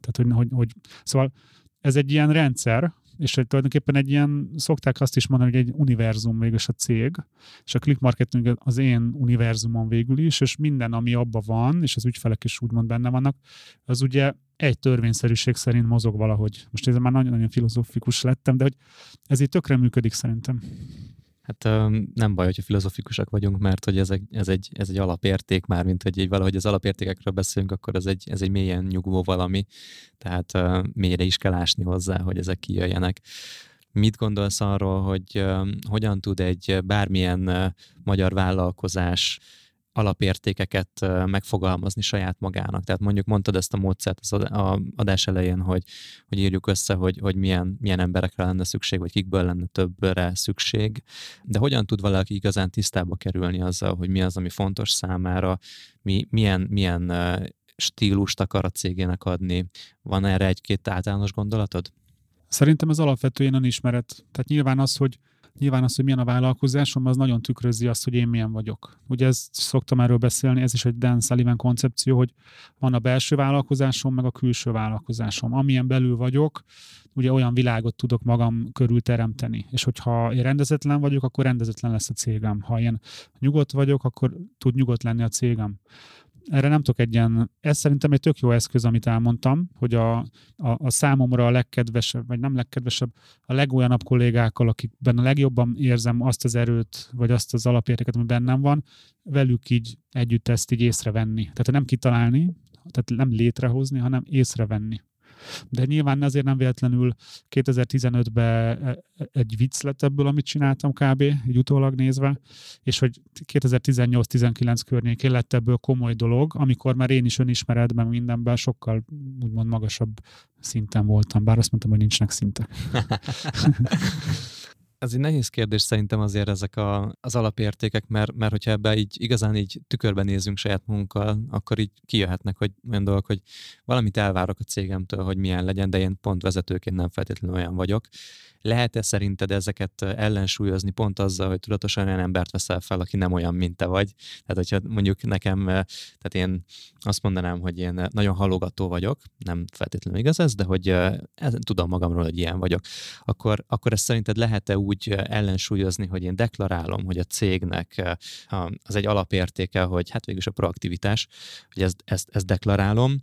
Tehát, hogy, hogy, hogy szóval ez egy ilyen rendszer, és hogy tulajdonképpen egy ilyen, szokták azt is mondani, hogy egy univerzum végül a cég, és a click marketing az én univerzumon végül is, és minden, ami abban van, és az ügyfelek is úgymond benne vannak, az ugye egy törvényszerűség szerint mozog valahogy. Most ez már nagyon-nagyon filozófikus lettem, de hogy ez így tökre működik szerintem. Hát nem baj, hogyha filozofikusak vagyunk, mert hogy ez egy, ez egy, ez egy alapérték már, mint hogy egy, valahogy az alapértékekről beszélünk, akkor ez egy, ez egy mélyen nyugvó valami, tehát mélyre is kell ásni hozzá, hogy ezek kijöjjenek. Mit gondolsz arról, hogy hogyan tud egy bármilyen magyar vállalkozás alapértékeket megfogalmazni saját magának. Tehát mondjuk mondtad ezt a módszert az adás elején, hogy, hogy írjuk össze, hogy, hogy milyen, milyen emberekre lenne szükség, vagy kikből lenne többre szükség, de hogyan tud valaki igazán tisztába kerülni azzal, hogy mi az, ami fontos számára, mi, milyen, milyen stílust akar a cégének adni. Van erre egy-két általános gondolatod? Szerintem ez alapvetően önismeret. Tehát nyilván az, hogy Nyilván az, hogy milyen a vállalkozásom, az nagyon tükrözi azt, hogy én milyen vagyok. Ugye ezt szoktam erről beszélni, ez is egy Dan Sullivan koncepció, hogy van a belső vállalkozásom, meg a külső vállalkozásom. Amilyen belül vagyok, ugye olyan világot tudok magam körül teremteni. És hogyha én rendezetlen vagyok, akkor rendezetlen lesz a cégem. Ha én nyugodt vagyok, akkor tud nyugodt lenni a cégem erre nem tudok egy ilyen, ez szerintem egy tök jó eszköz, amit elmondtam, hogy a, a, a számomra a legkedvesebb, vagy nem legkedvesebb, a legolyanabb kollégákkal, akikben a legjobban érzem azt az erőt, vagy azt az alapértéket, ami bennem van, velük így együtt ezt így észrevenni. Tehát nem kitalálni, tehát nem létrehozni, hanem észrevenni. De nyilván azért nem véletlenül 2015-ben e, e, egy vicc lett ebből, amit csináltam kb. egy utólag nézve, és hogy 2018-19 környékén lett ebből komoly dolog, amikor már én is önismeretben mindenben sokkal úgymond magasabb szinten voltam, bár azt mondtam, hogy nincsnek szintek. Ez egy nehéz kérdés szerintem azért ezek a, az alapértékek, mert, mert hogyha ebbe így igazán így tükörben nézünk saját munkkal, akkor így kijöhetnek, hogy olyan dolgok, hogy valamit elvárok a cégemtől, hogy milyen legyen, de én pont vezetőként nem feltétlenül olyan vagyok. Lehet-e szerinted ezeket ellensúlyozni pont azzal, hogy tudatosan olyan embert veszel fel, aki nem olyan, mint te vagy? Tehát, hogyha mondjuk nekem, tehát én azt mondanám, hogy én nagyon halogató vagyok, nem feltétlenül igaz ez, de hogy ez, tudom magamról, hogy ilyen vagyok, akkor, akkor ezt szerinted lehet-e úgy ellensúlyozni, hogy én deklarálom, hogy a cégnek az egy alapértéke, hogy hát végülis a proaktivitás, hogy ezt, ezt, ezt deklarálom,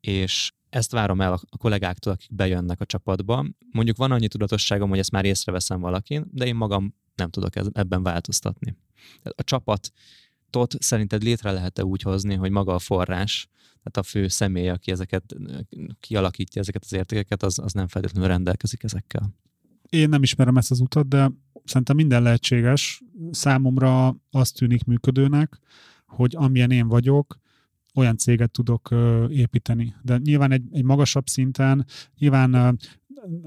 és ezt várom el a kollégáktól, akik bejönnek a csapatba. Mondjuk van annyi tudatosságom, hogy ezt már észreveszem valakin, de én magam nem tudok ebben változtatni. A csapatot szerinted létre lehet-e úgy hozni, hogy maga a forrás, tehát a fő személy, aki ezeket kialakítja ezeket az értékeket, az, az nem feltétlenül rendelkezik ezekkel? Én nem ismerem ezt az utat, de szerintem minden lehetséges. Számomra azt tűnik működőnek, hogy amilyen én vagyok, olyan céget tudok építeni. De nyilván egy, egy magasabb szinten, nyilván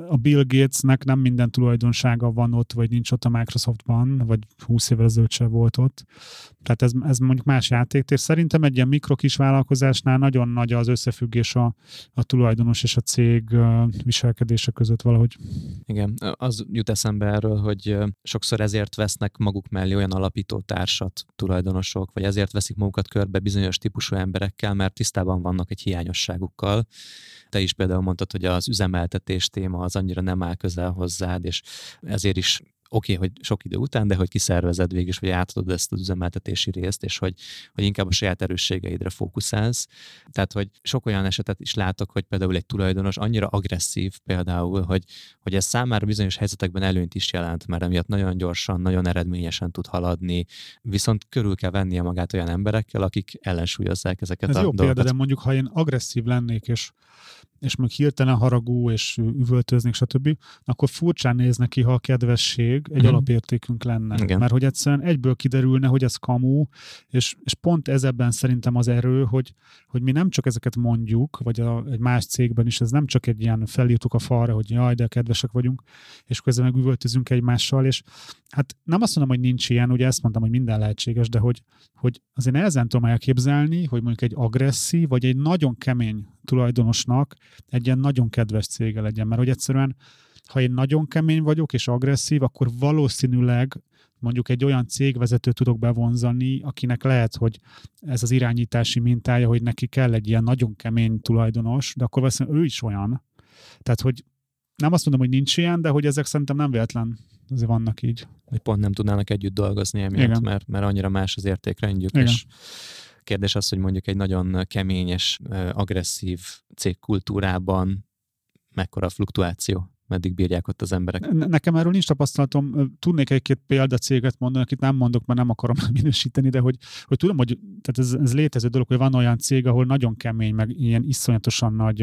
a Bill Gatesnek nem minden tulajdonsága van ott, vagy nincs ott a Microsoftban, vagy 20 évvel ezelőtt se volt ott. Tehát ez, ez mondjuk más játék. szerintem egy ilyen mikrokis vállalkozásnál nagyon nagy az összefüggés a, a tulajdonos és a cég viselkedése között valahogy. Igen, az jut eszembe erről, hogy sokszor ezért vesznek maguk mellé olyan alapító társat tulajdonosok, vagy ezért veszik magukat körbe bizonyos típusú emberekkel, mert tisztában vannak egy hiányosságukkal. Te is például mondtad, hogy az üzemeltetés téma az annyira nem áll közel hozzád, és ezért is oké, okay, hogy sok idő után, de hogy kiszervezed végig, és hogy átadod ezt az üzemeltetési részt, és hogy, hogy inkább a saját erősségeidre fókuszálsz. Tehát, hogy sok olyan esetet is látok, hogy például egy tulajdonos annyira agresszív például, hogy, hogy ez számára bizonyos helyzetekben előnyt is jelent, mert emiatt nagyon gyorsan, nagyon eredményesen tud haladni, viszont körül kell vennie magát olyan emberekkel, akik ellensúlyozzák ezeket ez a jó dolgokat. példa, de mondjuk, ha én agresszív lennék, és és még hirtelen haragú, és üvöltöznék, stb., akkor furcsán néz neki, ha a kedvesség egy mm. alapértékünk lenne. Igen. Mert hogy egyszerűen egyből kiderülne, hogy ez kamu, és, és pont ez ebben szerintem az erő, hogy, hogy mi nem csak ezeket mondjuk, vagy a, egy más cégben is, ez nem csak egy ilyen felírtuk a falra, hogy jaj, de kedvesek vagyunk, és közben meg üvöltözünk egymással, és hát nem azt mondom, hogy nincs ilyen, ugye ezt mondtam, hogy minden lehetséges, de hogy, hogy azért nehezen tudom elképzelni, hogy mondjuk egy agresszív, vagy egy nagyon kemény tulajdonosnak egy ilyen nagyon kedves cége legyen, mert hogy egyszerűen ha én nagyon kemény vagyok és agresszív, akkor valószínűleg mondjuk egy olyan cégvezető tudok bevonzani, akinek lehet, hogy ez az irányítási mintája, hogy neki kell egy ilyen nagyon kemény tulajdonos, de akkor valószínűleg ő is olyan. Tehát, hogy nem azt mondom, hogy nincs ilyen, de hogy ezek szerintem nem véletlen azért vannak így. Hogy pont nem tudnának együtt dolgozni emiatt, mert, mert annyira más az értékrendjük, Igen. és kérdés az, hogy mondjuk egy nagyon keményes, agresszív cégkultúrában mekkora fluktuáció meddig bírják ott az emberek. Nekem erről nincs tapasztalatom. Tudnék egy-két példacéget mondani, akit nem mondok, mert nem akarom minősíteni, de hogy, hogy tudom, hogy tehát ez, ez létező dolog, hogy van olyan cég, ahol nagyon kemény, meg ilyen iszonyatosan nagy,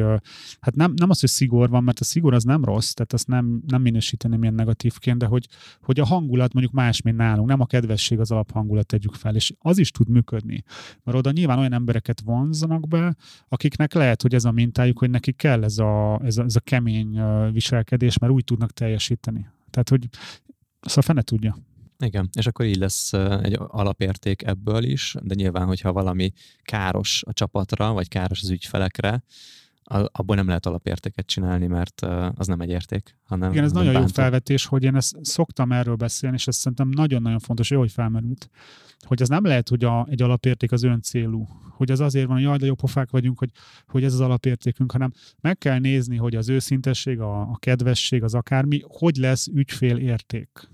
hát nem, nem az, hogy szigor van, mert a szigor az nem rossz, tehát azt nem, nem minősíteném ilyen negatívként, de hogy, hogy a hangulat mondjuk más, mint nálunk, nem a kedvesség az alaphangulat tegyük fel, és az is tud működni. Mert oda nyilván olyan embereket vonzanak be, akiknek lehet, hogy ez a mintájuk, hogy nekik kell ez a, ez a, ez a kemény viselkedés, viselkedés, mert úgy tudnak teljesíteni. Tehát, hogy azt a fene tudja. Igen, és akkor így lesz egy alapérték ebből is, de nyilván, hogyha valami káros a csapatra, vagy káros az ügyfelekre, abból nem lehet alapértéket csinálni, mert az nem egy érték, hanem Igen, ez nagyon bántó. jó felvetés, hogy én ezt szoktam erről beszélni, és ez szerintem nagyon-nagyon fontos, jó, hogy felmerült, hogy ez nem lehet, hogy a, egy alapérték az ön célú, hogy az azért van, hogy jaj, de jó pofák vagyunk, hogy, hogy ez az alapértékünk, hanem meg kell nézni, hogy az őszintesség, a, a kedvesség, az akármi, hogy lesz ügyfél érték.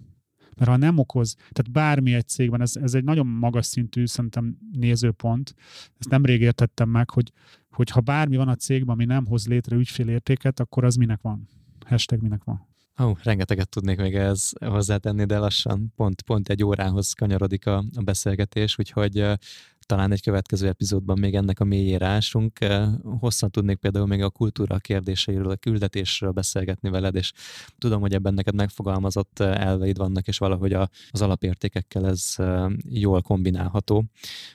Mert ha nem okoz, tehát bármi egy cégben, ez, ez egy nagyon magas szintű szerintem nézőpont, ezt nemrég értettem meg, hogy, hogy ha bármi van a cégben, ami nem hoz létre ügyfélértéket, akkor az minek van? Hashtag minek van? Ó, oh, rengeteget tudnék még ez hozzátenni, de lassan pont, pont egy órához kanyarodik a, a beszélgetés, úgyhogy talán egy következő epizódban még ennek a mélyére ásunk. Hosszan tudnék például még a kultúra kérdéseiről, a küldetésről beszélgetni veled, és tudom, hogy ebben neked megfogalmazott elveid vannak, és valahogy a, az alapértékekkel ez jól kombinálható.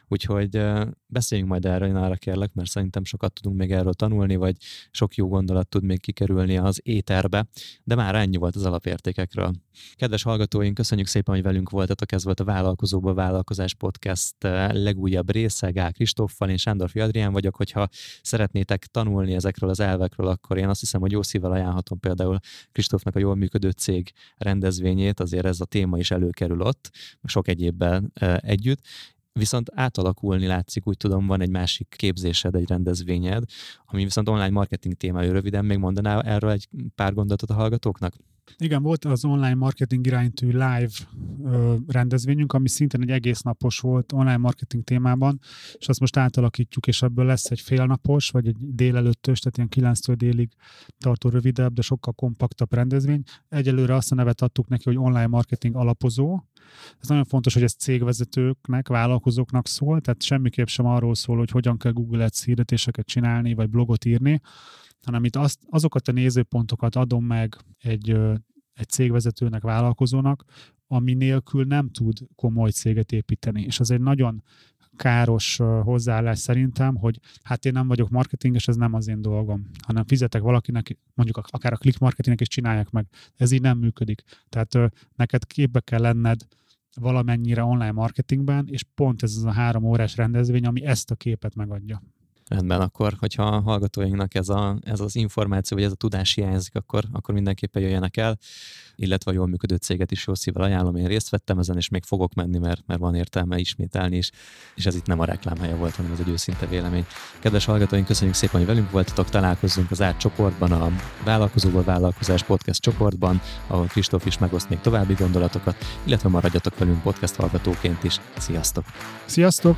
Úgyhogy beszéljünk majd erről, én arra kérlek, mert szerintem sokat tudunk még erről tanulni, vagy sok jó gondolat tud még kikerülni az éterbe, de már ennyi volt az alapértékekről. Kedves hallgatóink, köszönjük szépen, hogy velünk voltatok, ez volt a Vállalkozóba Vállalkozás Podcast legújabb része, Gál Kristóffal, én Sándor Adrián vagyok, hogyha szeretnétek tanulni ezekről az elvekről, akkor én azt hiszem, hogy jó szívvel ajánlhatom például Kristófnak a jól működő cég rendezvényét, azért ez a téma is előkerül ott, sok egyébben együtt, Viszont átalakulni látszik, úgy tudom, van egy másik képzésed, egy rendezvényed, ami viszont online marketing témájú. Röviden még mondanál erről egy pár gondolatot a hallgatóknak? Igen, volt az online marketing iránytű live ö, rendezvényünk, ami szintén egy egész napos volt online marketing témában, és azt most átalakítjuk, és ebből lesz egy félnapos, vagy egy délelőttös, tehát ilyen 9-től délig tartó rövidebb, de sokkal kompaktabb rendezvény. Egyelőre azt a nevet adtuk neki, hogy online marketing alapozó. Ez nagyon fontos, hogy ez cégvezetőknek, vállalkozóknak szól, tehát semmiképp sem arról szól, hogy hogyan kell Google Ads hirdetéseket csinálni, vagy blogot írni, hanem itt azt, azokat a nézőpontokat adom meg egy, egy cégvezetőnek, vállalkozónak, ami nélkül nem tud komoly céget építeni. És az egy nagyon káros hozzáállás szerintem, hogy hát én nem vagyok marketing, és ez nem az én dolgom, hanem fizetek valakinek, mondjuk akár a click marketingnek is csinálják meg. Ez így nem működik. Tehát neked képbe kell lenned valamennyire online marketingben, és pont ez az a három órás rendezvény, ami ezt a képet megadja. Rendben, akkor, hogyha a hallgatóinknak ez, a, ez az információ, vagy ez a tudás hiányzik, akkor, akkor mindenképpen jöjjenek el, illetve a jól működő céget is jó szívvel ajánlom. Én részt vettem ezen, és még fogok menni, mert, mert van értelme ismételni is, és ez itt nem a reklámhelye volt, hanem ez egy őszinte vélemény. Kedves hallgatóink, köszönjük szépen, hogy velünk voltatok, találkozzunk az át csoportban, a Vállalkozóból Vállalkozás podcast csoportban, ahol Kristóf is megoszt még további gondolatokat, illetve maradjatok velünk podcast hallgatóként is. Sziasztok! Sziasztok!